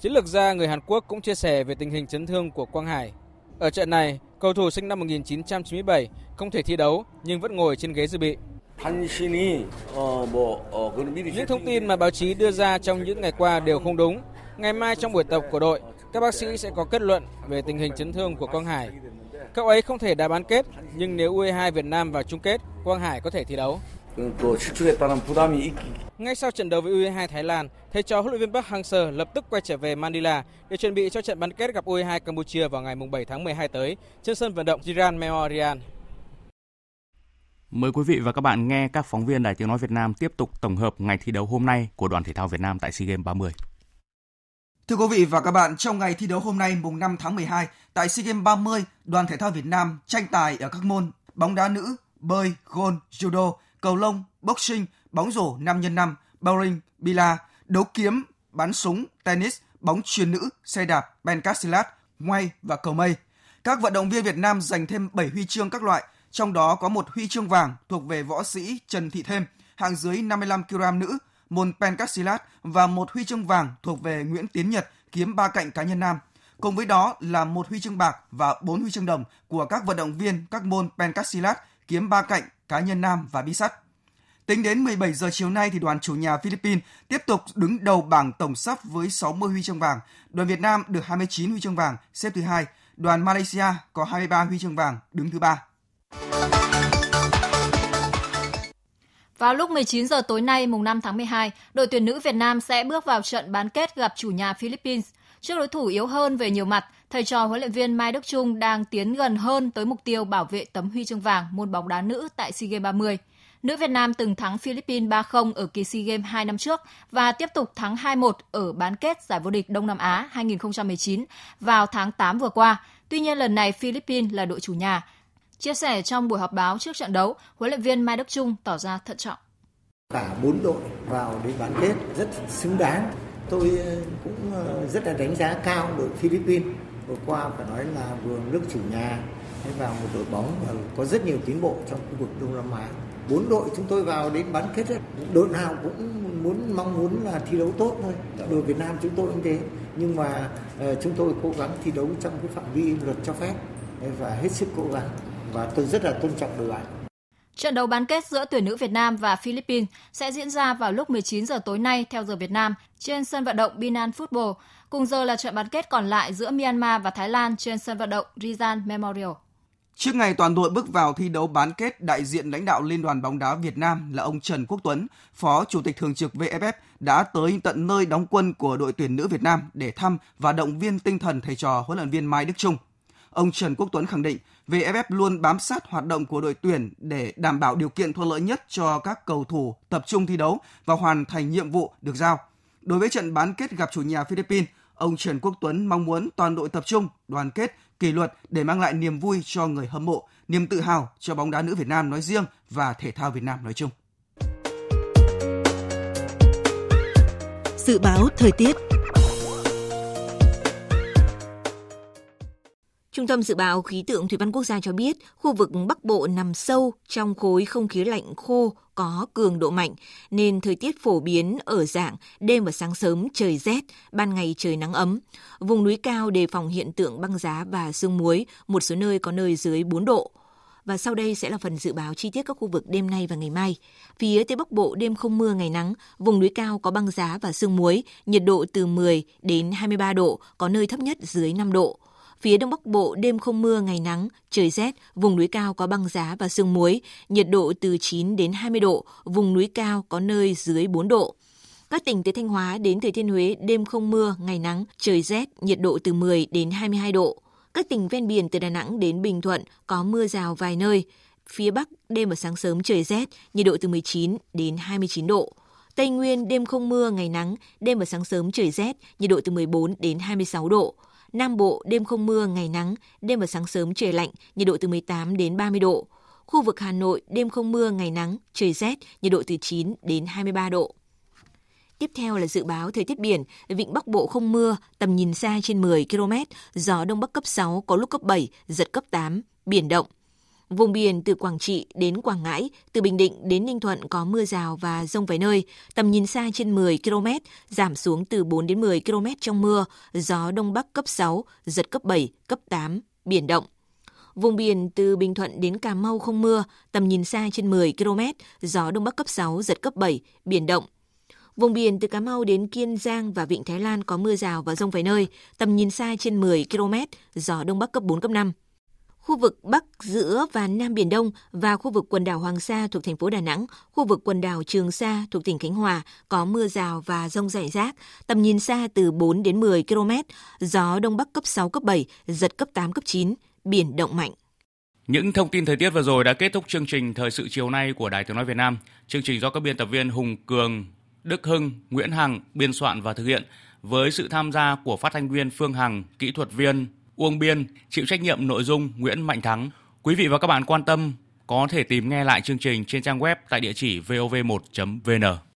Chiến lược gia người Hàn Quốc cũng chia sẻ về tình hình chấn thương của Quang Hải. Ở trận này, cầu thủ sinh năm 1997 không thể thi đấu nhưng vẫn ngồi trên ghế dự bị. Những thông tin mà báo chí đưa ra trong những ngày qua đều không đúng. Ngày mai trong buổi tập của đội, các bác sĩ sẽ có kết luận về tình hình chấn thương của Quang Hải. Cậu ấy không thể đá bán kết, nhưng nếu U22 Việt Nam vào chung kết, Quang Hải có thể thi đấu. Ngay sau trận đấu với U22 Thái Lan, thầy trò huấn luyện viên Park Hang-seo lập tức quay trở về Manila để chuẩn bị cho trận bán kết gặp U22 Campuchia vào ngày 7 tháng 12 tới trên sân vận động Jiran Memorial. Mời quý vị và các bạn nghe các phóng viên Đài Tiếng Nói Việt Nam tiếp tục tổng hợp ngày thi đấu hôm nay của đoàn thể thao Việt Nam tại SEA Games 30. Thưa quý vị và các bạn, trong ngày thi đấu hôm nay mùng 5 tháng 12 tại SEA Games 30, đoàn thể thao Việt Nam tranh tài ở các môn bóng đá nữ, bơi, gôn, judo, cầu lông, boxing, bóng rổ 5x5, bowling, bila, đấu kiếm, bắn súng, tennis, bóng chuyền nữ, xe đạp, pencastilat, ngoay và cầu mây. Các vận động viên Việt Nam giành thêm 7 huy chương các loại, trong đó có một huy chương vàng thuộc về võ sĩ Trần Thị Thêm, hạng dưới 55 kg nữ, môn pencastilat và một huy chương vàng thuộc về Nguyễn Tiến Nhật kiếm ba cạnh cá nhân nam. Cùng với đó là một huy chương bạc và bốn huy chương đồng của các vận động viên các môn pencastilat, kiếm ba cạnh, cá nhân nam và bi sắt. Tính đến 17 giờ chiều nay thì đoàn chủ nhà Philippines tiếp tục đứng đầu bảng tổng sắp với 60 huy chương vàng. Đoàn Việt Nam được 29 huy chương vàng, xếp thứ hai. Đoàn Malaysia có 23 huy chương vàng, đứng thứ ba. Vào lúc 19 giờ tối nay, mùng 5 tháng 12, đội tuyển nữ Việt Nam sẽ bước vào trận bán kết gặp chủ nhà Philippines. Trước đối thủ yếu hơn về nhiều mặt, thầy trò huấn luyện viên Mai Đức Trung đang tiến gần hơn tới mục tiêu bảo vệ tấm huy chương vàng môn bóng đá nữ tại SEA Games 30. Nữ Việt Nam từng thắng Philippines 3-0 ở kỳ SEA Games 2 năm trước và tiếp tục thắng 2-1 ở bán kết giải vô địch Đông Nam Á 2019 vào tháng 8 vừa qua. Tuy nhiên lần này Philippines là đội chủ nhà. Chia sẻ trong buổi họp báo trước trận đấu, huấn luyện viên Mai Đức Trung tỏ ra thận trọng. Cả bốn đội vào đến bán kết rất xứng đáng. Tôi ờ, cũng ờ, rất là đánh giá cao đội Philippines. Vừa qua phải nói là vừa nước chủ nhà vào một đội bóng và có rất nhiều tiến bộ trong khu vực Đông Nam Á bốn đội chúng tôi vào đến bán kết đội nào cũng muốn mong muốn là thi đấu tốt thôi đội Việt Nam chúng tôi cũng thế nhưng mà ờ, chúng tôi cố gắng thi đấu trong cái phạm vi luật cho phép và hết sức cố gắng và tôi rất là tôn trọng đội bạn Trận đấu bán kết giữa tuyển nữ Việt Nam và Philippines sẽ diễn ra vào lúc 19 giờ tối nay theo giờ Việt Nam trên sân vận động Binan Football. Cùng giờ là trận bán kết còn lại giữa Myanmar và Thái Lan trên sân vận động Rizal Memorial. Trước ngày toàn đội bước vào thi đấu bán kết, đại diện lãnh đạo Liên đoàn bóng đá Việt Nam là ông Trần Quốc Tuấn, Phó Chủ tịch Thường trực VFF đã tới tận nơi đóng quân của đội tuyển nữ Việt Nam để thăm và động viên tinh thần thầy trò huấn luyện viên Mai Đức Trung. Ông Trần Quốc Tuấn khẳng định VFF luôn bám sát hoạt động của đội tuyển để đảm bảo điều kiện thuận lợi nhất cho các cầu thủ tập trung thi đấu và hoàn thành nhiệm vụ được giao. Đối với trận bán kết gặp chủ nhà Philippines, ông Trần Quốc Tuấn mong muốn toàn đội tập trung, đoàn kết, kỷ luật để mang lại niềm vui cho người hâm mộ, niềm tự hào cho bóng đá nữ Việt Nam nói riêng và thể thao Việt Nam nói chung. Dự báo thời tiết Trung tâm Dự báo Khí tượng Thủy văn Quốc gia cho biết, khu vực Bắc Bộ nằm sâu trong khối không khí lạnh khô có cường độ mạnh, nên thời tiết phổ biến ở dạng đêm và sáng sớm trời rét, ban ngày trời nắng ấm. Vùng núi cao đề phòng hiện tượng băng giá và sương muối, một số nơi có nơi dưới 4 độ. Và sau đây sẽ là phần dự báo chi tiết các khu vực đêm nay và ngày mai. Phía Tây Bắc Bộ đêm không mưa ngày nắng, vùng núi cao có băng giá và sương muối, nhiệt độ từ 10 đến 23 độ, có nơi thấp nhất dưới 5 độ. Phía Đông Bắc Bộ đêm không mưa, ngày nắng, trời rét, vùng núi cao có băng giá và sương muối, nhiệt độ từ 9 đến 20 độ, vùng núi cao có nơi dưới 4 độ. Các tỉnh từ Thanh Hóa đến Thừa Thiên Huế đêm không mưa, ngày nắng, trời rét, nhiệt độ từ 10 đến 22 độ. Các tỉnh ven biển từ Đà Nẵng đến Bình Thuận có mưa rào vài nơi. Phía Bắc đêm và sáng sớm trời rét, nhiệt độ từ 19 đến 29 độ. Tây Nguyên đêm không mưa, ngày nắng, đêm và sáng sớm trời rét, nhiệt độ từ 14 đến 26 độ. Nam Bộ đêm không mưa, ngày nắng, đêm và sáng sớm trời lạnh, nhiệt độ từ 18 đến 30 độ. Khu vực Hà Nội đêm không mưa, ngày nắng, trời rét, nhiệt độ từ 9 đến 23 độ. Tiếp theo là dự báo thời tiết biển, vịnh Bắc Bộ không mưa, tầm nhìn xa trên 10 km, gió đông bắc cấp 6, có lúc cấp 7, giật cấp 8, biển động. Vùng biển từ Quảng Trị đến Quảng Ngãi, từ Bình Định đến Ninh Thuận có mưa rào và rông vài nơi, tầm nhìn xa trên 10 km, giảm xuống từ 4 đến 10 km trong mưa, gió Đông Bắc cấp 6, giật cấp 7, cấp 8, biển động. Vùng biển từ Bình Thuận đến Cà Mau không mưa, tầm nhìn xa trên 10 km, gió Đông Bắc cấp 6, giật cấp 7, biển động. Vùng biển từ Cà Mau đến Kiên Giang và Vịnh Thái Lan có mưa rào và rông vài nơi, tầm nhìn xa trên 10 km, gió Đông Bắc cấp 4, cấp 5 khu vực Bắc, giữa và Nam Biển Đông và khu vực quần đảo Hoàng Sa thuộc thành phố Đà Nẵng, khu vực quần đảo Trường Sa thuộc tỉnh Khánh Hòa có mưa rào và rông rải rác, tầm nhìn xa từ 4 đến 10 km, gió Đông Bắc cấp 6, cấp 7, giật cấp 8, cấp 9, biển động mạnh. Những thông tin thời tiết vừa rồi đã kết thúc chương trình Thời sự chiều nay của Đài Tiếng Nói Việt Nam. Chương trình do các biên tập viên Hùng Cường, Đức Hưng, Nguyễn Hằng biên soạn và thực hiện với sự tham gia của phát thanh viên Phương Hằng, kỹ thuật viên Uông Biên, chịu trách nhiệm nội dung Nguyễn Mạnh Thắng. Quý vị và các bạn quan tâm có thể tìm nghe lại chương trình trên trang web tại địa chỉ vov1.vn.